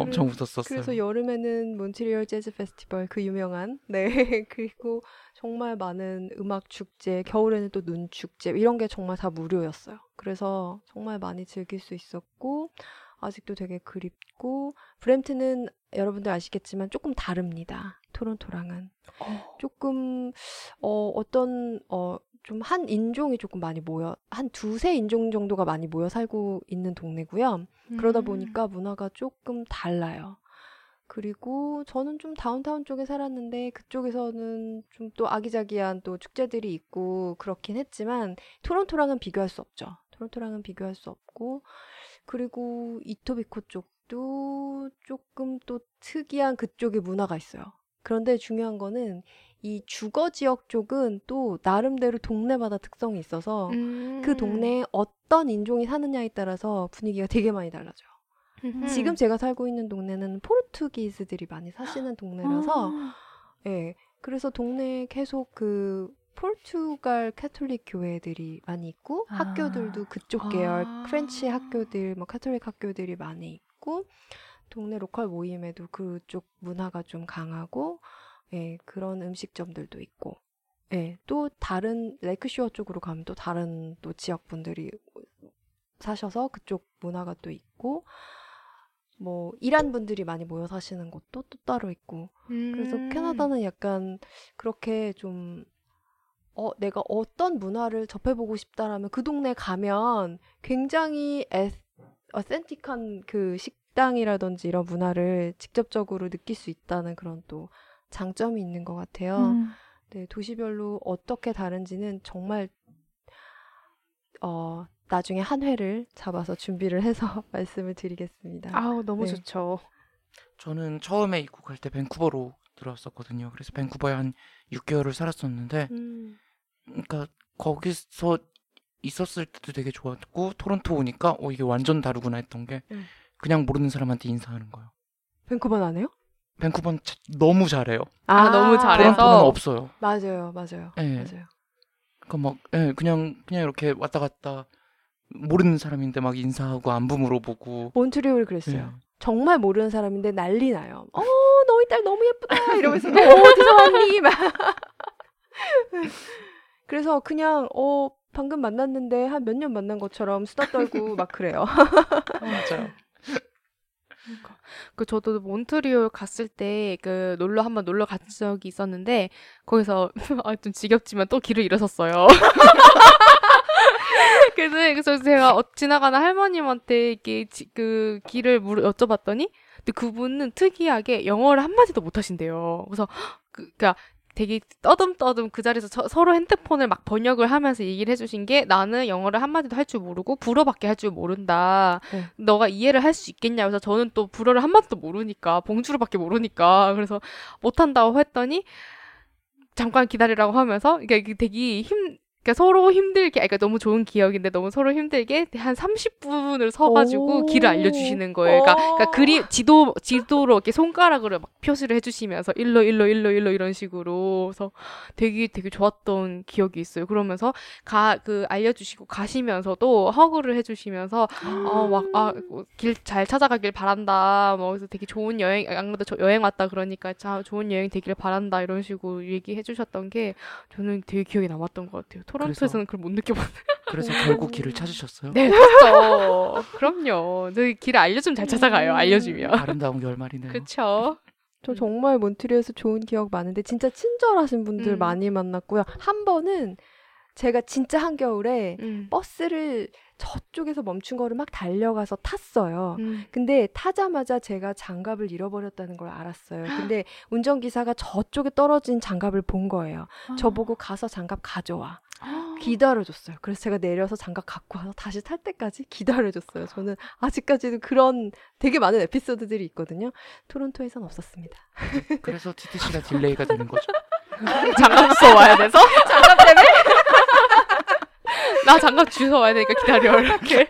엄청 웃었었어요. 그래서 여름에는 몬트리올 재즈 페스티벌 그 유명한 네 그리고 정말 많은 음악 축제 겨울에는 또 눈 축제 이런 게 정말 다 무료였어요. 그래서 정말 많이 즐길 수 있었고 아직도 되게 그립고 브램튼은 여러분들 아시겠지만 조금 다릅니다. 토론토랑은 조금 어 어떤 어 좀 한 인종이 조금 많이 모여 한 두세 인종 정도가 많이 모여 살고 있는 동네고요. 그러다 음. 보니까 문화가 조금 달라요. 그리고 저는 좀 다운타운 쪽에 살았는데 그쪽에서는 좀 또 아기자기한 또 축제들이 있고 그렇긴 했지만 토론토랑은 비교할 수 없죠. 토론토랑은 비교할 수 없고 그리고 이토비코 쪽도 조금 또 특이한 그쪽의 문화가 있어요. 그런데 중요한 거는 이 주거 지역 쪽은 또 나름대로 동네마다 특성이 있어서 음. 그 동네에 어떤 인종이 사느냐에 따라서 분위기가 되게 많이 달라져요. 음. 지금 제가 살고 있는 동네는 Portuguese들이 많이 사시는 동네라서, 예. 그래서 동네에 계속 그 포르투갈 캐톨릭 교회들이 많이 있고, 아. 학교들도 그쪽 계열, 아. French 학교들, 뭐 카톨릭 학교들이 많이 있고, 동네 local 모임에도 그쪽 문화가 좀 강하고, 예, 그런 음식점들도 있고, 예, 또 다른 레이크쇼어 쪽으로 가면 또 다른 또 지역 분들이 사셔서 그쪽 문화가 또 있고, 뭐 이란 분들이 많이 모여 사시는 곳도 또 따로 있고, 그래서 음. 캐나다는 약간 그렇게 좀 어, 내가 어떤 문화를 접해보고 싶다라면 그 동네 가면 굉장히 에, 어센틱한 그 식당이라든지 이런 문화를 직접적으로 느낄 수 있다는 그런 또 장점이 있는 것 같아요. 음. 네, 도시별로 어떻게 다른지는 정말 어, 나중에 한 회를 잡아서 준비를 해서 말씀을 드리겠습니다. 아우 너무 네. 좋죠. 저는 처음에 입국할 때 밴쿠버로 들어왔었거든요. 그래서 밴쿠버에 한 6개월을 살았었는데, 음, 그러니까 거기서 있었을 때도 되게 좋았고 토론토 오니까 어 이게 완전 다르구나 했던 게 음. 그냥 모르는 사람한테 인사하는 거예요. 밴쿠버는 안 해요? 밴쿠버는 자- 너무 잘해요. 아, 너무 잘해서. 토론토는 없어요. 맞아요, 맞아요, 예. 맞아요. 그러니까 막 예, 그냥 그냥 이렇게 왔다 갔다 모르는 사람인데 막 인사하고 안부 물어보고 몬트리올이 그랬어요. 예. 정말 모르는 사람인데 난리 나요. 어, 너희 딸 너무 예쁘다 이러면서 너 어디서 왔니? 막. 그래서 그냥 어 방금 만났는데 한 몇 년 만난 것처럼 수다 떨고 막 그래요. 맞아요. 그 저도 몬트리올 갔을 때 그 놀러 한번 놀러 간 적이 있었는데 거기서 아, 좀 지겹지만 또 길을 잃었었어요. 그래서, 그래서 제가 어, 지나가는 할머님한테 이렇게 지- 그 길을 물 여쭤봤더니 근데 그분은 특이하게 영어를 한 마디도 못 하신대요. 그래서 그, 그니까 되게 떠듬떠듬 그 자리에서 저- 서로 핸드폰을 막 번역을 하면서 얘기를 해주신 게 나는 영어를 한 마디도 할 줄 모르고 불어밖에 할 줄 모른다. 네. 너가 이해를 할 수 있겠냐. 그래서 저는 또 불어를 한 마디도 모르니까 봉주르밖에 모르니까 그래서 못한다고 했더니 잠깐 기다리라고 하면서 이게 되게 힘 그러니까 서로 힘들게 그러니까 너무 좋은 기억인데 너무 서로 힘들게 한 30분을 서가지고 오. 길을 알려주시는 거예요. 그러니까, 그러니까 어. 그리 지도 지도로 이렇게 손가락으로 막 표시를 해주시면서 일로 일로 일로 일로 이런 식으로 그래서 되게 되게 좋았던 기억이 있어요. 그러면서 가 그 알려주시고 가시면서도 허그를 해주시면서 어막아길 잘 찾아가길 바란다. 뭐 그래서 되게 좋은 여행 안 그래도 저 여행 왔다 그러니까 자 좋은 여행 되길 바란다 이런 식으로 얘기해주셨던 게 저는 되게 기억에 남았던 것 같아요. 토론토에서는 그걸 못 느껴봤는데. 그래서 결국 길을 찾으셨어요? 네, 그렇죠. 그럼요. 저희 길을 알려주면 잘 찾아가요. 음. 알려주면. 아름다운 결말이네요. 그렇죠. 저 정말 몬트리올에서 좋은 기억 많은데 진짜 친절하신 분들 음. 많이 만났고요. 한 번은 제가 진짜 한겨울에 음. 버스를 저쪽에서 멈춘 거를 막 달려가서 탔어요. 음. 근데 타자마자 제가 장갑을 잃어버렸다는 걸 알았어요. 근데 운전기사가 저쪽에 떨어진 장갑을 본 거예요. 저보고 가서 장갑 가져와. 기다려줬어요. 그래서 제가 내려서 장갑 갖고 와서 다시 탈 때까지 기다려줬어요. 저는 아직까지도 그런 되게 많은 에피소드들이 있거든요. 토론토에선 없었습니다. 그래서 TTC가 delay가 되는 거죠. 장갑 주워 와야 돼서. 장갑 때문에? 나 장갑 주워 와야 되니까 기다려 이렇게.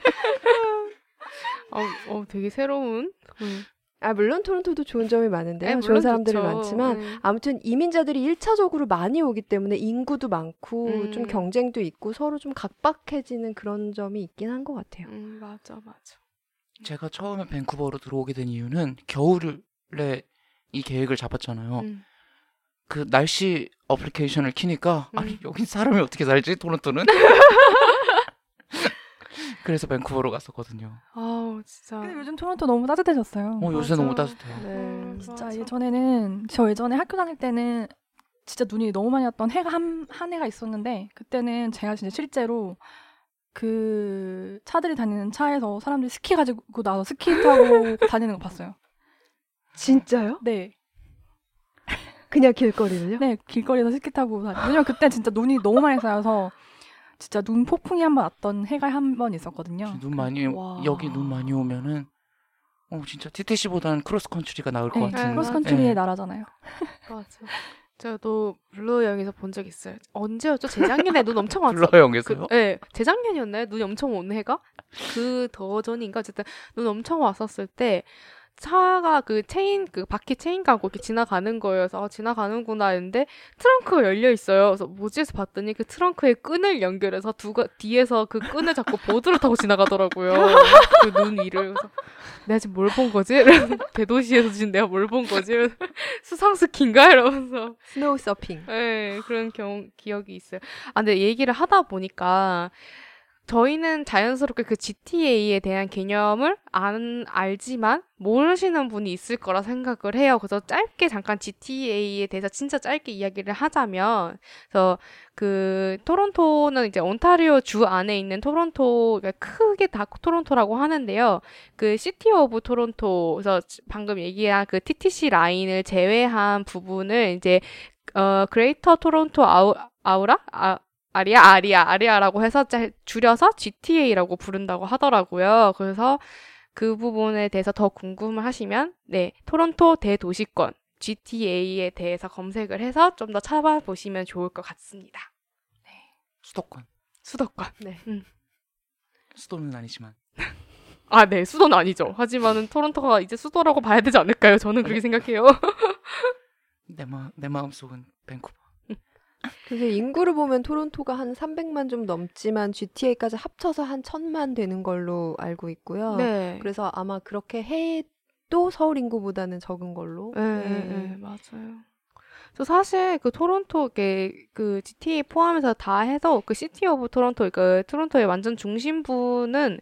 어, 어 되게 새로운. 음. 아 물론 토론토도 좋은 점이 많은데요. 네, 좋은 사람들이 좋죠. 많지만 음. 아무튼 이민자들이 1차적으로 많이 오기 때문에 인구도 많고 음. 좀 경쟁도 있고 서로 좀 각박해지는 그런 점이 있긴 한 것 같아요. 음, 맞아 맞아. 제가 처음에 밴쿠버로 들어오게 된 이유는 겨울에 이 계획을 잡았잖아요. 음. 그 날씨 어플리케이션을 키니까 음. 아니 여긴 사람이 어떻게 살지 토론토는? 그래서 밴쿠버로 갔었거든요. 아우 진짜. 근데 요즘 토론토 너무 따뜻해졌어요. 어 요새 맞아. 너무 따뜻해요. 네. 음, 진짜 맞아. 예전에는 저 예전에 학교 다닐 때는 진짜 눈이 너무 많이 왔던 해가 한, 한 해가 있었는데 그때는 제가 진짜 실제로 그 차들이 다니는 차에서 사람들이 스키 가지고 나서 스키 타고 다니는 거 봤어요. 진짜요? 네. 그냥 길거리를요? 네, 길거리에서 스키 타고 다니. 왜냐면 그때 진짜 눈이 너무 많이 쌓여서 진짜 눈 폭풍이 한 번 왔던 해가 한 번 있었거든요. 눈 많이 와. 여기 눈 많이 오면은 어 진짜 TTC보다는 크로스 컨트리가 나을 것 네, 같은. 크로스컨트리의 네. 나라잖아요. 맞아. 저도 블루어 영에서 본 적 있어요. 언제였죠? 재작년에 눈 엄청 왔어. 블루어 영에서요? 그, 네, 재작년이었나요? 눈이 엄청 온 해가? 그 더 전인가? 어쨌든 눈 엄청 왔었을 때 차가 그 체인 그 바퀴 체인 감고 이렇게 지나가는 거여서 아, 지나가는구나 했는데 트렁크가 열려 있어요. 그래서 뭐지 해서 봤더니 그 트렁크에 끈을 연결해서 누가 뒤에서 그 끈을 잡고 보드를 타고 지나가더라고요. 그 눈 위를 그래서 내가 지금 뭘 본 거지? 대도시에서 지금 내가 뭘 본 거지? 수상 스키인가 이러면서 snow surfing. 네, 그런 경, 기억이 있어요. 아, 근데 얘기를 하다 보니까 저희는 자연스럽게 그 GTA에 대한 개념을 안 알지만 모르시는 분이 있을 거라 생각을 해요. 그래서 짧게 잠깐 GTA에 대해서 진짜 짧게 이야기를 하자면, 그래서 그 토론토는 이제 온타리오 주 안에 있는 토론토, 그러니까 크게 다 토론토라고 하는데요. 그 City of Toronto, 그래서 방금 얘기한 그 TTC 라인을 제외한 부분을 이제 어, Greater Toronto 아우, 아우라? 아, Area? Area, Area라고 해서 짜- 줄여서 GTA라고 부른다고 하더라고요. 그래서 그 부분에 대해서 더 궁금을 하시면, 네, 토론토 대도시권, GTA에 대해서 검색을 해서 좀 더 찾아보시면 좋을 것 같습니다. 수도권. 수도권. 네. 수도는 아니지만. 아, 네, 수도는 아니죠. 하지만은 토론토가 이제 수도라고 봐야 되지 않을까요? 저는 그렇게 생각해요. 내, 마, 내 마음속은 밴쿠버. 그래서 인구를 보면 토론토가 한 300만 좀 넘지만 GTA까지 합쳐서 한 1000만 되는 걸로 알고 있고요. 네. 그래서 아마 그렇게 해도 서울 인구보다는 적은 걸로. 네, 네, 네, 맞아요. 저 사실 그 토론토 그, 그 GTA 포함해서 다 해서 그 City of Toronto 그 토론토의 완전 중심부는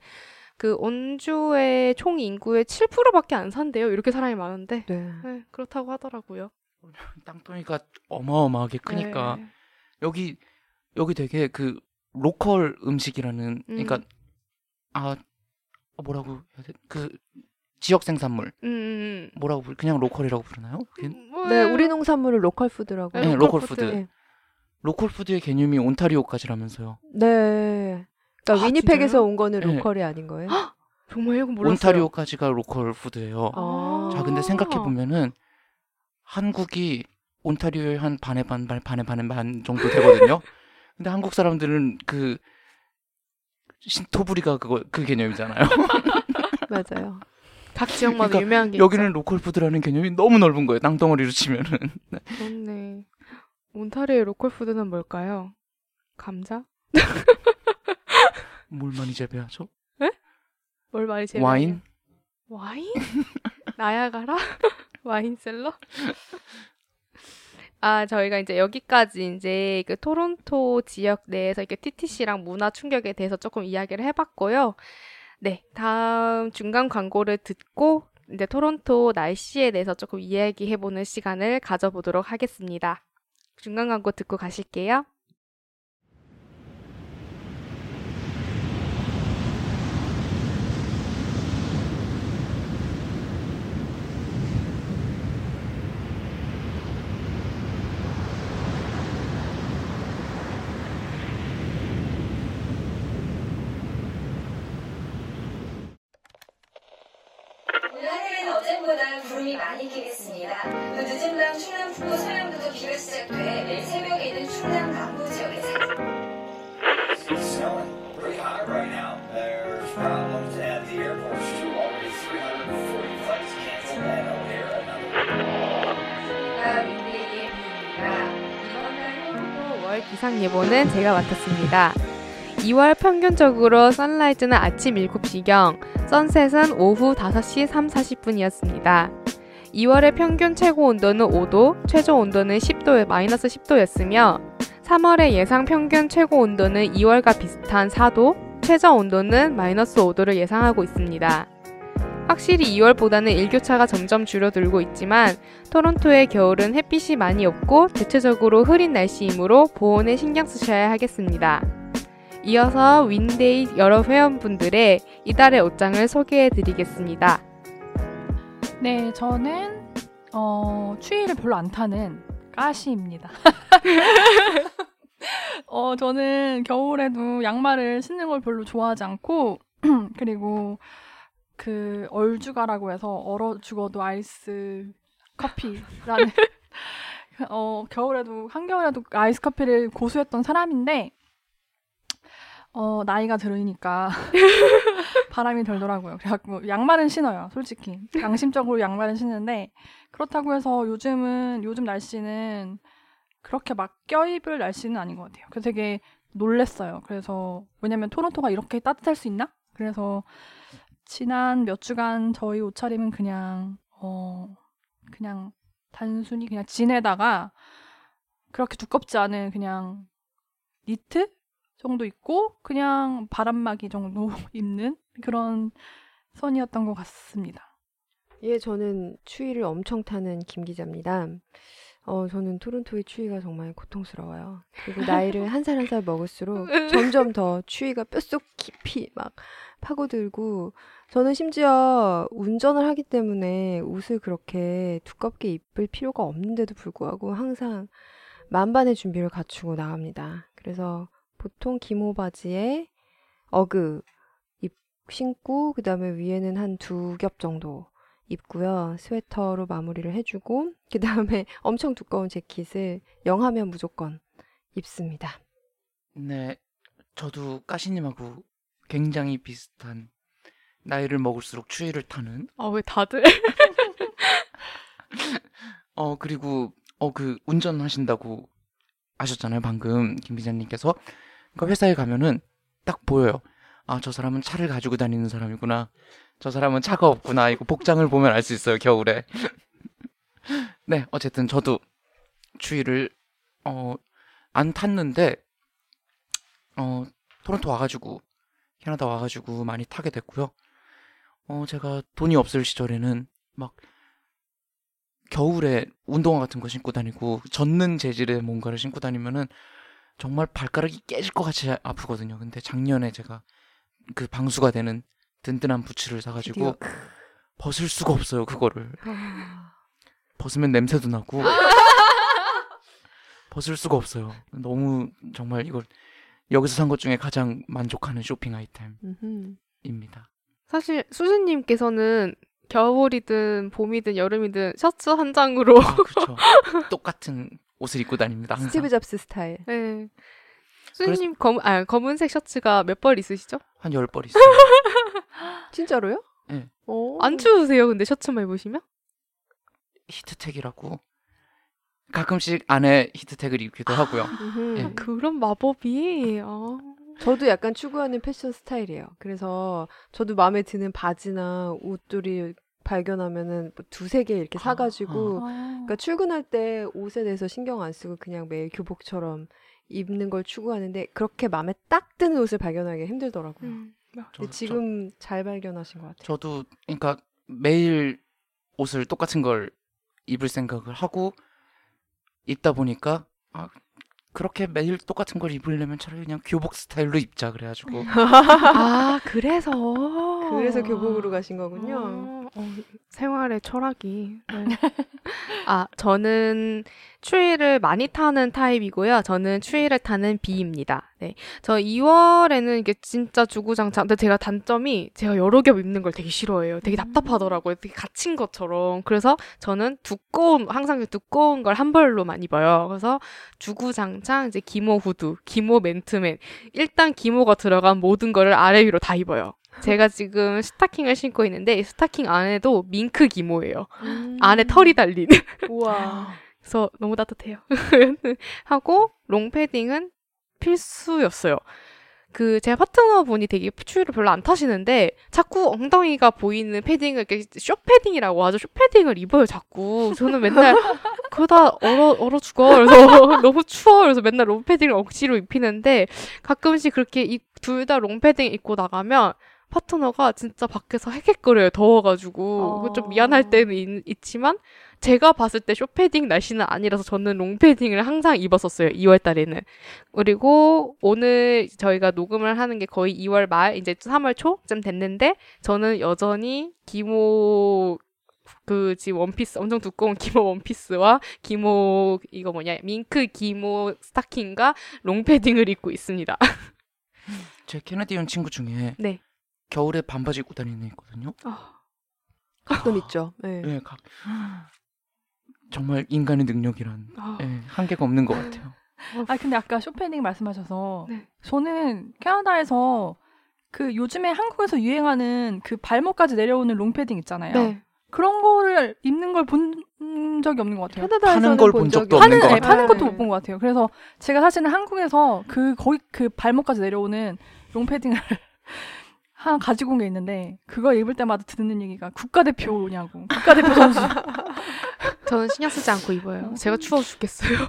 그 온주의 총 인구의 7%밖에 안 산대요. 이렇게 사람이 많은데. 네. 네, 그렇다고 하더라고요. 땅덩이가 어마어마하게 크니까 네. 여기 여기 되게 그 local 음식이라는 그러니까 음. 아 뭐라고 해야 돼? 그 지역 생산물 음, 음, 뭐라고 부르 그냥 local이라고 부르나요? 음. 뭐, 네, 우리 농산물을 local food라고. 네, local food. 네. local food의 개념이 온타리오까지라면서요. 네. 그러니까 아, 위니펙에서 진짜요? 온 거는 네. local이 아닌 거예요? 정말 이거 몰랐어요. 온타리오까지가 local food예요. 아. 자, 근데 생각해 보면은 한국이 온타리오의 한 반의 반, 반, 반의 반의 반 정도 되거든요. 근데 한국 사람들은 그 신토불이가 그거 그 개념이잖아요. 맞아요. 각 지역마다 그러니까 유명한 게 여기는 local food라는 개념이 너무 넓은 거예요. 땅덩어리로 치면은. 있죠. 그렇네. 온타리오의 local food는 뭘까요? 감자? 뭘 많이 재배하죠? 뭘 많이 제일 와인? 와인? 나야가라? 와인셀러? 아, 저희가 이제 여기까지 이제 그 토론토 지역 내에서 이렇게 TTC랑 문화 충격에 대해서 조금 이야기를 해봤고요. 네, 다음 중간 광고를 듣고 이제 토론토 날씨에 대해서 조금 이야기해보는 시간을 가져보도록 하겠습니다. 중간 광고 듣고 가실게요. 제가 맡았습니다. 2월 평균적으로 선라이즈는 아침 7시경, 선셋은 오후 5시 3, 40분이었습니다. 2월의 평균 최고 온도는 5도, 최저 온도는 10도에 마이너스 10도였으며 3월의 예상 평균 최고 온도는 2월과 비슷한 4도, 최저 온도는 마이너스 5도를 예상하고 있습니다. 확실히 2월보다는 일교차가 점점 줄어들고 있지만 토론토의 겨울은 햇빛이 많이 없고 대체적으로 흐린 날씨이므로 보온에 신경 쓰셔야 하겠습니다. 이어서 윈데이 여러 회원분들의 이달의 옷장을 소개해 드리겠습니다. 네, 저는 어, 추위를 별로 안 타는 까시입니다. 어, 저는 겨울에도 양말을 신는 걸 별로 좋아하지 않고 그리고 그 얼죽아라고 해서 얼어 죽어도 아이스 커피라는 어, 겨울에도 한겨울에도 아이스 커피를 고수했던 사람인데 어, 나이가 들으니까 바람이 덜더라고요. 그래갖고 양말은 신어요, 솔직히. 양심적으로 양말은 신는데 그렇다고 해서 요즘은 요즘 날씨는 그렇게 막 껴입을 날씨는 아닌 것 같아요. 그래서 되게 놀랬어요. 그래서 왜냐면 토론토가 이렇게 따뜻할 수 있나? 그래서 지난 몇 주간 저희 옷차림은 그냥 어 그냥 단순히 그냥 진에다가 그렇게 두껍지 않은 그냥 니트 정도 입고 그냥 바람막이 정도 입는 그런 선이었던 것 같습니다. 예, 저는 추위를 엄청 타는 김 기자입니다. 어, 저는 토론토의 추위가 정말 고통스러워요. 그리고 나이를 한 살 한 살 먹을수록 점점 더 추위가 뼛속 깊이 막 파고들고, 저는 심지어 운전을 하기 때문에 옷을 그렇게 두껍게 입을 필요가 없는데도 불구하고 항상 만반의 준비를 갖추고 나갑니다. 그래서 보통 기모 바지에 어그 입 신고 그다음에 위에는 한 두 겹 정도 입고요. 스웨터로 마무리를 해주고 그 다음에 엄청 두꺼운 재킷을 영하면 무조건 입습니다. 네, 저도 까시님하고 굉장히 비슷한 나이를 먹을수록 추위를 타는 아, 왜 다들? 어 그리고 어 그 운전하신다고 하셨잖아요 방금 김 기자님께서 그러니까 회사에 가면은 딱 보여요 아 저 사람은 차를 가지고 다니는 사람이구나 저 사람은 차가 없구나. 이거 복장을 보면 알 수 있어요 겨울에. 네 어쨌든 저도 추위를 어 안 탔는데 어 토론토 와가지고 캐나다 와가지고 많이 타게 됐고요. 어 제가 돈이 없을 시절에는 막 겨울에 운동화 같은 거 신고 다니고 젖는 재질의 뭔가를 신고 다니면은 정말 발가락이 깨질 것 같이 아프거든요. 근데 작년에 제가 그 방수가 되는 든든한 부츠를 사가지고 드디어. 벗을 수가 없어요. 그거를 벗으면 냄새도 나고 벗을 수가 없어요. 너무 정말 이걸 여기서 산 것 중에 가장 만족하는 쇼핑 아이템입니다. 사실 수진님께서는 겨울이든 봄이든 여름이든 셔츠 한 장으로 아, 그렇죠. 똑같은 옷을 입고 다닙니다. 항상. 스티브 잡스 스타일. 네. 수진님 검, 아, 검은색 셔츠가 몇 벌 있으시죠? 한 열 벌 있어요. 진짜로요? 네. 오. 안 추우세요? 근데 셔츠만 입으시면? 히트텍이라고 가끔씩 안에 히트텍을 입기도 하고요. 음흠. 예. 그런 마법이 아. 저도 약간 추구하는 패션 스타일이에요. 그래서 저도 마음에 드는 바지나 옷들이 발견하면은 뭐 두세 개 이렇게 사가지고 그러니까 출근할 때 옷에 대해서 신경 안 쓰고 그냥 매일 교복처럼 입는 걸 추구하는데 그렇게 마음에 딱 드는 옷을 발견하기 힘들더라고요. 음. 저- 근데 지금 잘 발견하신 것 같아요. 저도 그러니까 매일 옷을 똑같은 걸 입을 생각을 하고 입다 보니까 아 그렇게 매일 똑같은 걸 입으려면 차라리 그냥 교복 스타일로 입자 그래가지고 아, 그래서. 그래서 교복으로 가신 거군요. 아, 어, 생활의 철학이. 네. 아, 저는 추위를 많이 타는 타입이고요. 저는 추위를 타는 B입니다. 네. 저 2월에는 이게 진짜 주구장창. 근데 제가 단점이 제가 여러 겹 입는 걸 되게 싫어해요. 되게 답답하더라고요. 되게 갇힌 것처럼. 그래서 저는 두꺼운, 항상 두꺼운 걸 한 벌로만 입어요. 그래서 주구장창 이제 기모 후드, 기모 맨투맨. 일단 기모가 들어간 모든 거를 아래 위로 다 입어요. 제가 지금 스타킹을 신고 있는데 이 스타킹 안에도 밍크 기모예요. 음. 안에 털이 달린. 우와. 그래서 너무 따뜻해요. 하고 롱패딩은 필수였어요. 그 제 파트너분이 되게 추위를 별로 안 타시는데 자꾸 엉덩이가 보이는 패딩을 이렇게 숏 패딩이라고 하죠. 숏 패딩을 입어요 자꾸. 저는 맨날 그러다 얼어 얼어 죽어. 그래서 너무 추워. 그래서 맨날 롱패딩을 억지로 입히는데 가끔씩 그렇게 둘 다 롱패딩 입고 나가면 파트너가 진짜 밖에서 헥헥거려요. 더워가지고. 그거 좀 미안할 때는 있, 있지만 제가 봤을 때 숏패딩 날씨는 아니라서 저는 롱패딩을 항상 입었었어요. 2월 달에는. 그리고 오늘 저희가 녹음을 하는 게 거의 2월 말, 이제 3월 초쯤 됐는데 저는 여전히 기모 그 지금 원피스 엄청 두꺼운 기모 원피스와 기모 이거 뭐냐 밍크 기모 스타킹과 롱패딩을 입고 있습니다. 제 Canadian 친구 중에 네. 겨울에 반바지 입고 다니는 애 있거든요. 가끔 있죠. 네. 예, 각 정말 인간의 능력이란 아. 예, 한계가 없는 것 같아요. 아 근데 아까 숏패딩 말씀하셔서 네. 저는 캐나다에서 그 요즘에 한국에서 유행하는 그 발목까지 내려오는 롱패딩 있잖아요. 네. 그런 거를 입는 걸 본 적이 없는 것 같아요. 캐나다에서는 파는 걸본 본 적도 없는 파는 것 네, 같아요. 파는 것도 못 본 것 같아요. 그래서 제가 사실은 한국에서 그 거의 그 발목까지 내려오는 롱패딩을 하나 가지고 온 게 있는데 그거 입을 때마다 듣는 얘기가 국가대표냐고 국가대표 선수 저는 신경 쓰지 않고 입어요. 제가 추워 죽겠어요.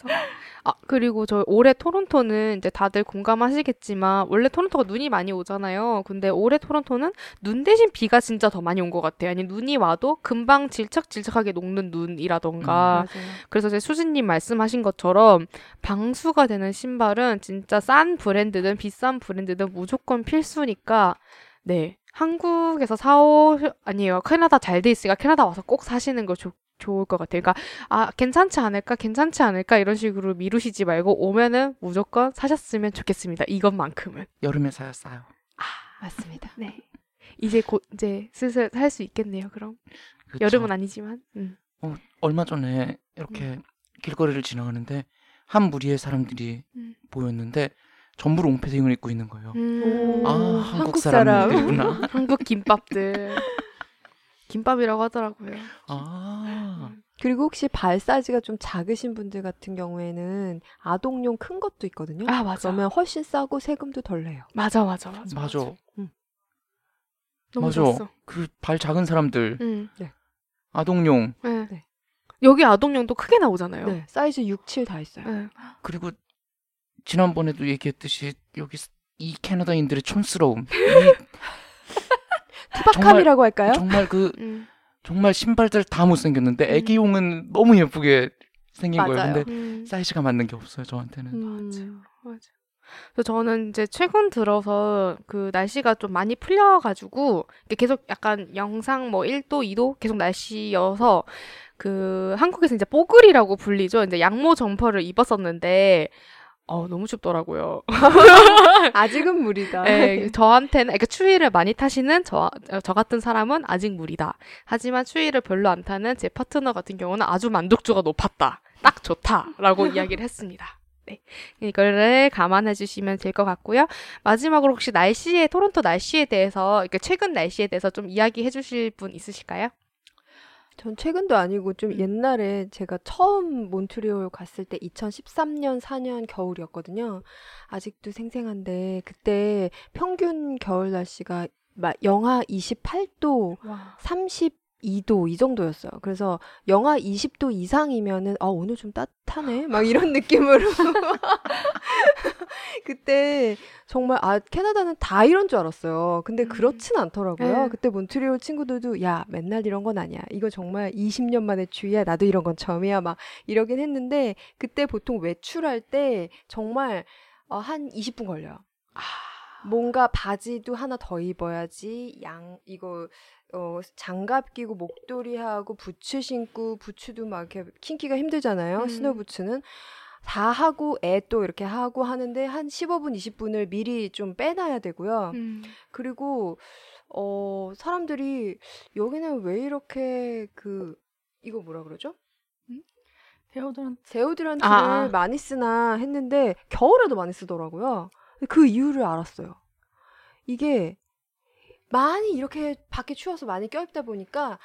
그래서 아 그리고 저 올해 토론토는 이제 다들 공감하시겠지만 원래 토론토가 눈이 많이 오잖아요. 근데 올해 토론토는 눈 대신 비가 진짜 더 많이 온 것 같아요. 아니 눈이 와도 금방 질척질척하게 녹는 눈이라던가 맞아요. 그래서 제 수진님 말씀하신 것처럼 방수가 되는 신발은 진짜 싼 브랜드든 비싼 브랜드든 무조건 필수니까 네 한국에서 사오 아니에요 캐나다 잘 돼 있으니까 캐나다 와서 꼭 사시는 거 좋, 좋을 것 같아요. 그러니까 아 괜찮지 않을까 괜찮지 않을까 이런 식으로 미루시지 말고 오면은 무조건 사셨으면 좋겠습니다. 이것만큼은 여름에 사야 싸요. 맞습니다. 네 이제 곧 이제 슬슬 살 수 있겠네요. 그럼 그쵸? 여름은 아니지만 음. 어, 얼마 전에 이렇게 길거리를 지나가는데 한 무리의 사람들이 음. 보였는데 전부 롱패딩을 입고 있는 거예요. 음. 아 오, 한국 한국 사람. 사람들이구나. 한국 김밥들. 김밥이라고 하더라고요. 아 그리고 혹시 발 사이즈가 좀 작으신 분들 같은 경우에는 아동용 큰 것도 있거든요. 아, 맞아. 그러면 훨씬 싸고 세금도 덜 내요. 맞아, 맞아, 맞아. 맞아. 너무 맞아. 좋았어. 그 발 작은 사람들 응. 아동용 네. 네. 여기 아동용도 크게 나오잖아요. 네, 사이즈 6, 7 다 있어요. 네. 그리고 지난번에도 얘기했듯이 여기 이 캐나다인들의 촌스러움. 이 투박함이라고 할까요? 정말 그 음. 정말 신발들 다 못생겼는데 음. 애기용은 너무 예쁘게 생긴 거예요. 맞아요. 근데 음. 사이즈가 맞는 게 없어요 저한테는. 음, 맞아. 그래서 저는 이제 최근 들어서 그 날씨가 좀 많이 풀려가지고 계속 약간 영상 뭐 1도, 2도 계속 날씨여서 그 한국에서 이제 뽀글이라고 불리죠. 이제 양모 점퍼를 입었었는데 어 너무 춥더라고요. 아직은 무리다. 네, 저한테는 그러니까 추위를 많이 타시는 저, 저 같은 사람은 아직 무리다. 하지만 추위를 별로 안 타는 제 파트너 같은 경우는 아주 만족도가 높았다. 딱 좋다 라고 이야기를 했습니다. 네. 이거를 감안해 주시면 될 것 같고요. 마지막으로 혹시 날씨에 토론토 날씨에 대해서 그러니까 최근 날씨에 대해서 좀 이야기해 주실 분 있으실까요? 전 최근도 아니고 좀 음. 옛날에 제가 처음 몬트리올 갔을 때 2013년 4년 겨울이었거든요. 아직도 생생한데 그때 평균 겨울 날씨가 막 영하 28도, 와. 32도 이 정도였어요. 그래서 영하 20도 이상이면은 아 오늘 좀 따뜻하네 막 이런 느낌으로 그때 정말 아 캐나다는 다 이런 줄 알았어요. 근데 음. 그렇진 않더라고요. 네. 그때 몬트리올 친구들도 야 맨날 이런 건 아니야. 이거 정말 20년 만에 추위야. 나도 이런 건 처음이야. 막 이러긴 했는데 그때 보통 외출할 때 정말 어, 한 20분 걸려요. 뭔가 바지도 하나 더 입어야지 양 이거 어 장갑 끼고 목도리 하고 부츠 신고 부츠도 막 이렇게 신기가 힘들잖아요. 음. snow boots는 다 하고 애 또 이렇게 하고 하는데 한 15분 20분을 미리 좀 빼놔야 되고요. 음. 그리고 어 사람들이 여기는 왜 이렇게 그 이거 뭐라 그러죠? deodorant deodorant를 아, 아. 많이 쓰나 했는데 겨울에도 많이 쓰더라고요. 그 이유를 알았어요. 이게 많이 이렇게 밖에 추워서 많이 껴입다 보니까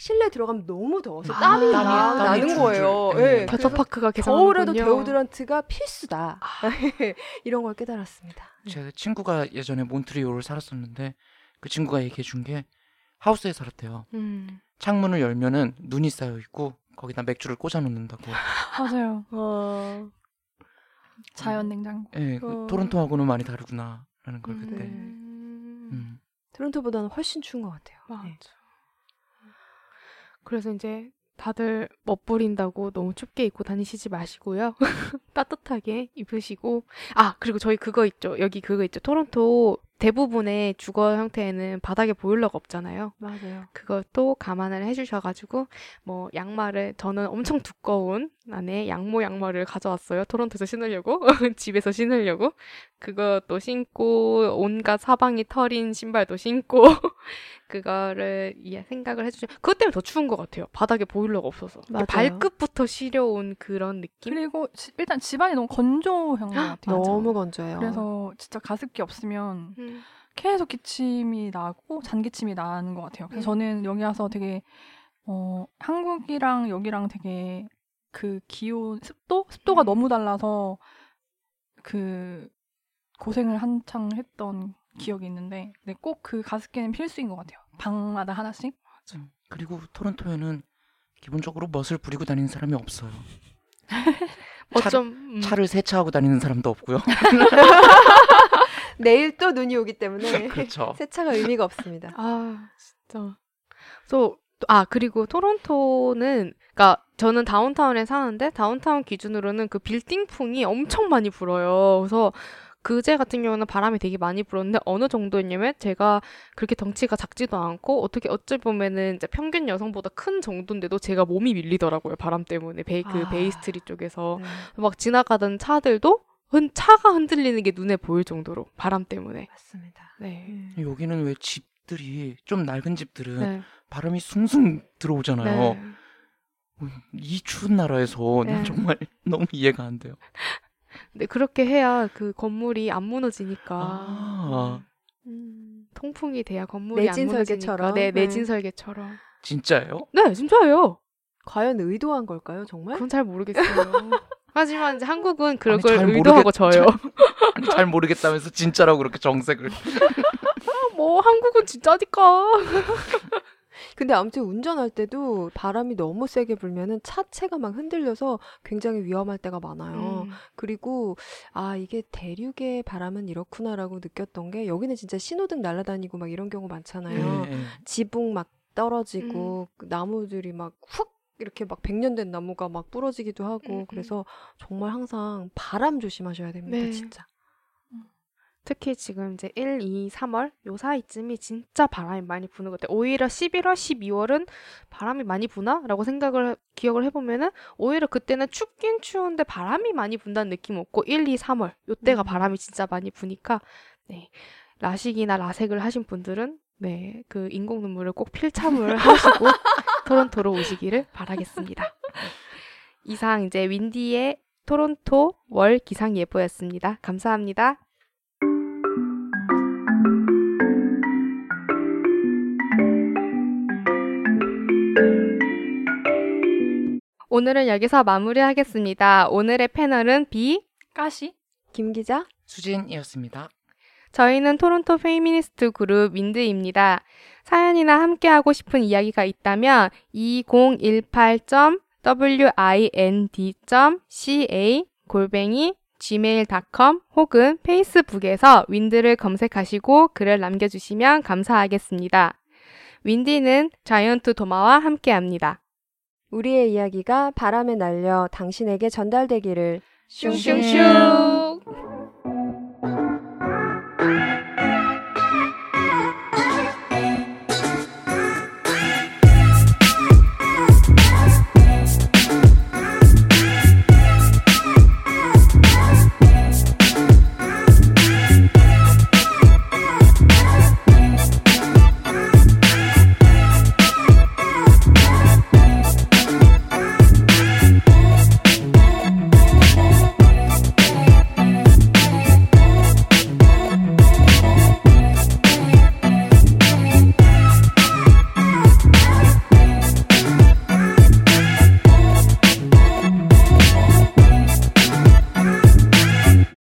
실내 들어가면 너무 더워서 아, 땀이 땀이- 나는 줄줄. 거예요. 네. 예, 그래서 버터파크가 겨울에도. 데오드란트가 필수다. 이런 걸 깨달았습니다. 제 친구가 예전에 몬트리올을 살았었는데 그 친구가 얘기해 준 게 하우스에 살았대요. 음. 창문을 열면은 눈이 쌓여 있고 거기다 맥주를 꽂아 놓는다고. 맞아요. 어, 자연 냉장고. 예, 그 어. 토론토하고는 많이 다르구나라는 걸 그때. 음. 음. 토론토보다는 훨씬 추운 것 같아요. 맞아. 네. 그래서 이제 다들 멋부린다고 너무 춥게 입고 다니시지 마시고요. 따뜻하게 입으시고. 아, 그리고 저희 그거 있죠. 여기 그거 있죠. 토론토 대부분의 주거 형태에는 바닥에 보일러가 없잖아요. 맞아요. 그것도 감안을 해주셔가지고 뭐 양말을 저는 엄청 두꺼운 안에 양모 양말을 가져왔어요. 토론토에서 신으려고 집에서 신으려고 그것도 신고 온갖 사방이 털인 신발도 신고 그거를 이 생각을 해주죠. 그것 때문에 더 추운 것 같아요. 바닥에 보일러가 없어서 맞아요. 발끝부터 시려온 그런 느낌. 그리고 지- 일단 집안이 너무 건조한 것 같아요. 너무 건조해요. 그래서 진짜 가습기 없으면 음. 계속 기침이 나고 잔기침이 나는 것 같아요. 그래서 음. 저는 여기 와서 되게 어, 한국이랑 여기랑 되게 그 기온 습도 습도가 음. 너무 달라서 그 고생을 한창 했던 기억이 있는데 네, 꼭 그 가습기는 필수인 것 같아요. 방마다 하나씩. 음. 그리고 토론토에는 기본적으로 멋을 부리고 다니는 사람이 없어요. 어쩜 음. 차를 세차하고 다니는 사람도 없고요. 내일 또 눈이 오기 때문에 그렇죠. 세차가 의미가 없습니다. 아, 진짜. 또, 아, 그리고 토론토는, 그니까, 저는 다운타운에 사는데, 다운타운 기준으로는 그 빌딩풍이 엄청 많이 불어요. 그래서, 그제 같은 경우는 바람이 되게 많이 불었는데, 어느 정도였냐면, 제가 그렇게 덩치가 작지도 않고, 어떻게 어찌 보면은 이제 평균 여성보다 큰 정도인데도 제가 몸이 밀리더라고요. 바람 때문에. 베이, 그 아. 베이스트리트 쪽에서. 네, 막 지나가던 차들도, 흔, 차가 흔들리는 게 눈에 보일 정도로. 바람 때문에. 맞습니다. 네. 음. 여기는 왜 집들이 좀 낡은 집들은 네. 바람이 숭숭 들어오잖아요. 네. 이 추운 나라에서 네. 난 정말 너무 이해가 안 돼요. 근데 그렇게 해야 그 건물이 안 무너지니까 아, 음. 통풍이 돼야 건물이 내진 안 무너지니까 설계처럼? 네, 네. 내진 설계처럼. 진짜예요? 네, 진짜예요. 과연 의도한 걸까요, 정말? 그건 잘 모르겠어요. 하지만 이제 한국은 그걸 아니, 잘 의도하고 모르겠- 져요. 아니, 잘 모르겠다면서 진짜라고 그렇게 정색을. 뭐 한국은 진짜니까. 근데 아무튼 운전할 때도 바람이 너무 세게 불면은 차체가 막 흔들려서 굉장히 위험할 때가 많아요. 음. 그리고 아 이게 대륙의 바람은 이렇구나라고 느꼈던 게 여기는 진짜 신호등 날아다니고 막 이런 경우 많잖아요. 네. 지붕 막 떨어지고 그 나무들이 막훅 이렇게 막 백년 된 나무가 막 부러지기도 하고 음, 음. 그래서 정말 항상 바람 조심하셔야 됩니다, 네. 진짜. 특히 지금 이제 1, 2, 3월 요 사이쯤이 진짜 바람이 많이 부는 것 같아요. 오히려 11월, 12월은 바람이 많이 부나라고 생각을 기억을 해보면은 오히려 그때는 춥긴 추운데 바람이 많이 분다는 느낌 없고 1, 2, 3월 요때가 음. 바람이 진짜 많이 부니까 네 라식이나 라섹을 하신 분들은 네 그 인공 눈물을 꼭 필참을 하시고 토론토로 오시기를 바라겠습니다. 이상 이제 윈디의 토론토 월 기상 예보였습니다. 감사합니다. 오늘은 여기서 마무리하겠습니다. 오늘의 패널은 비, 가시? 김 기자, 수진이었습니다. 저희는 토론토 페미니스트 그룹 윈드입니다. 사연이나 함께하고 싶은 이야기가 있다면 2018.wind.ca 골뱅이 gmail.com 혹은 페이스북에서 윈드를 검색하시고 글을 남겨주시면 감사하겠습니다. 윈디는 자이언트 도마와 함께합니다. 우리의 이야기가 바람에 날려 당신에게 전달되기를 슝슝슝!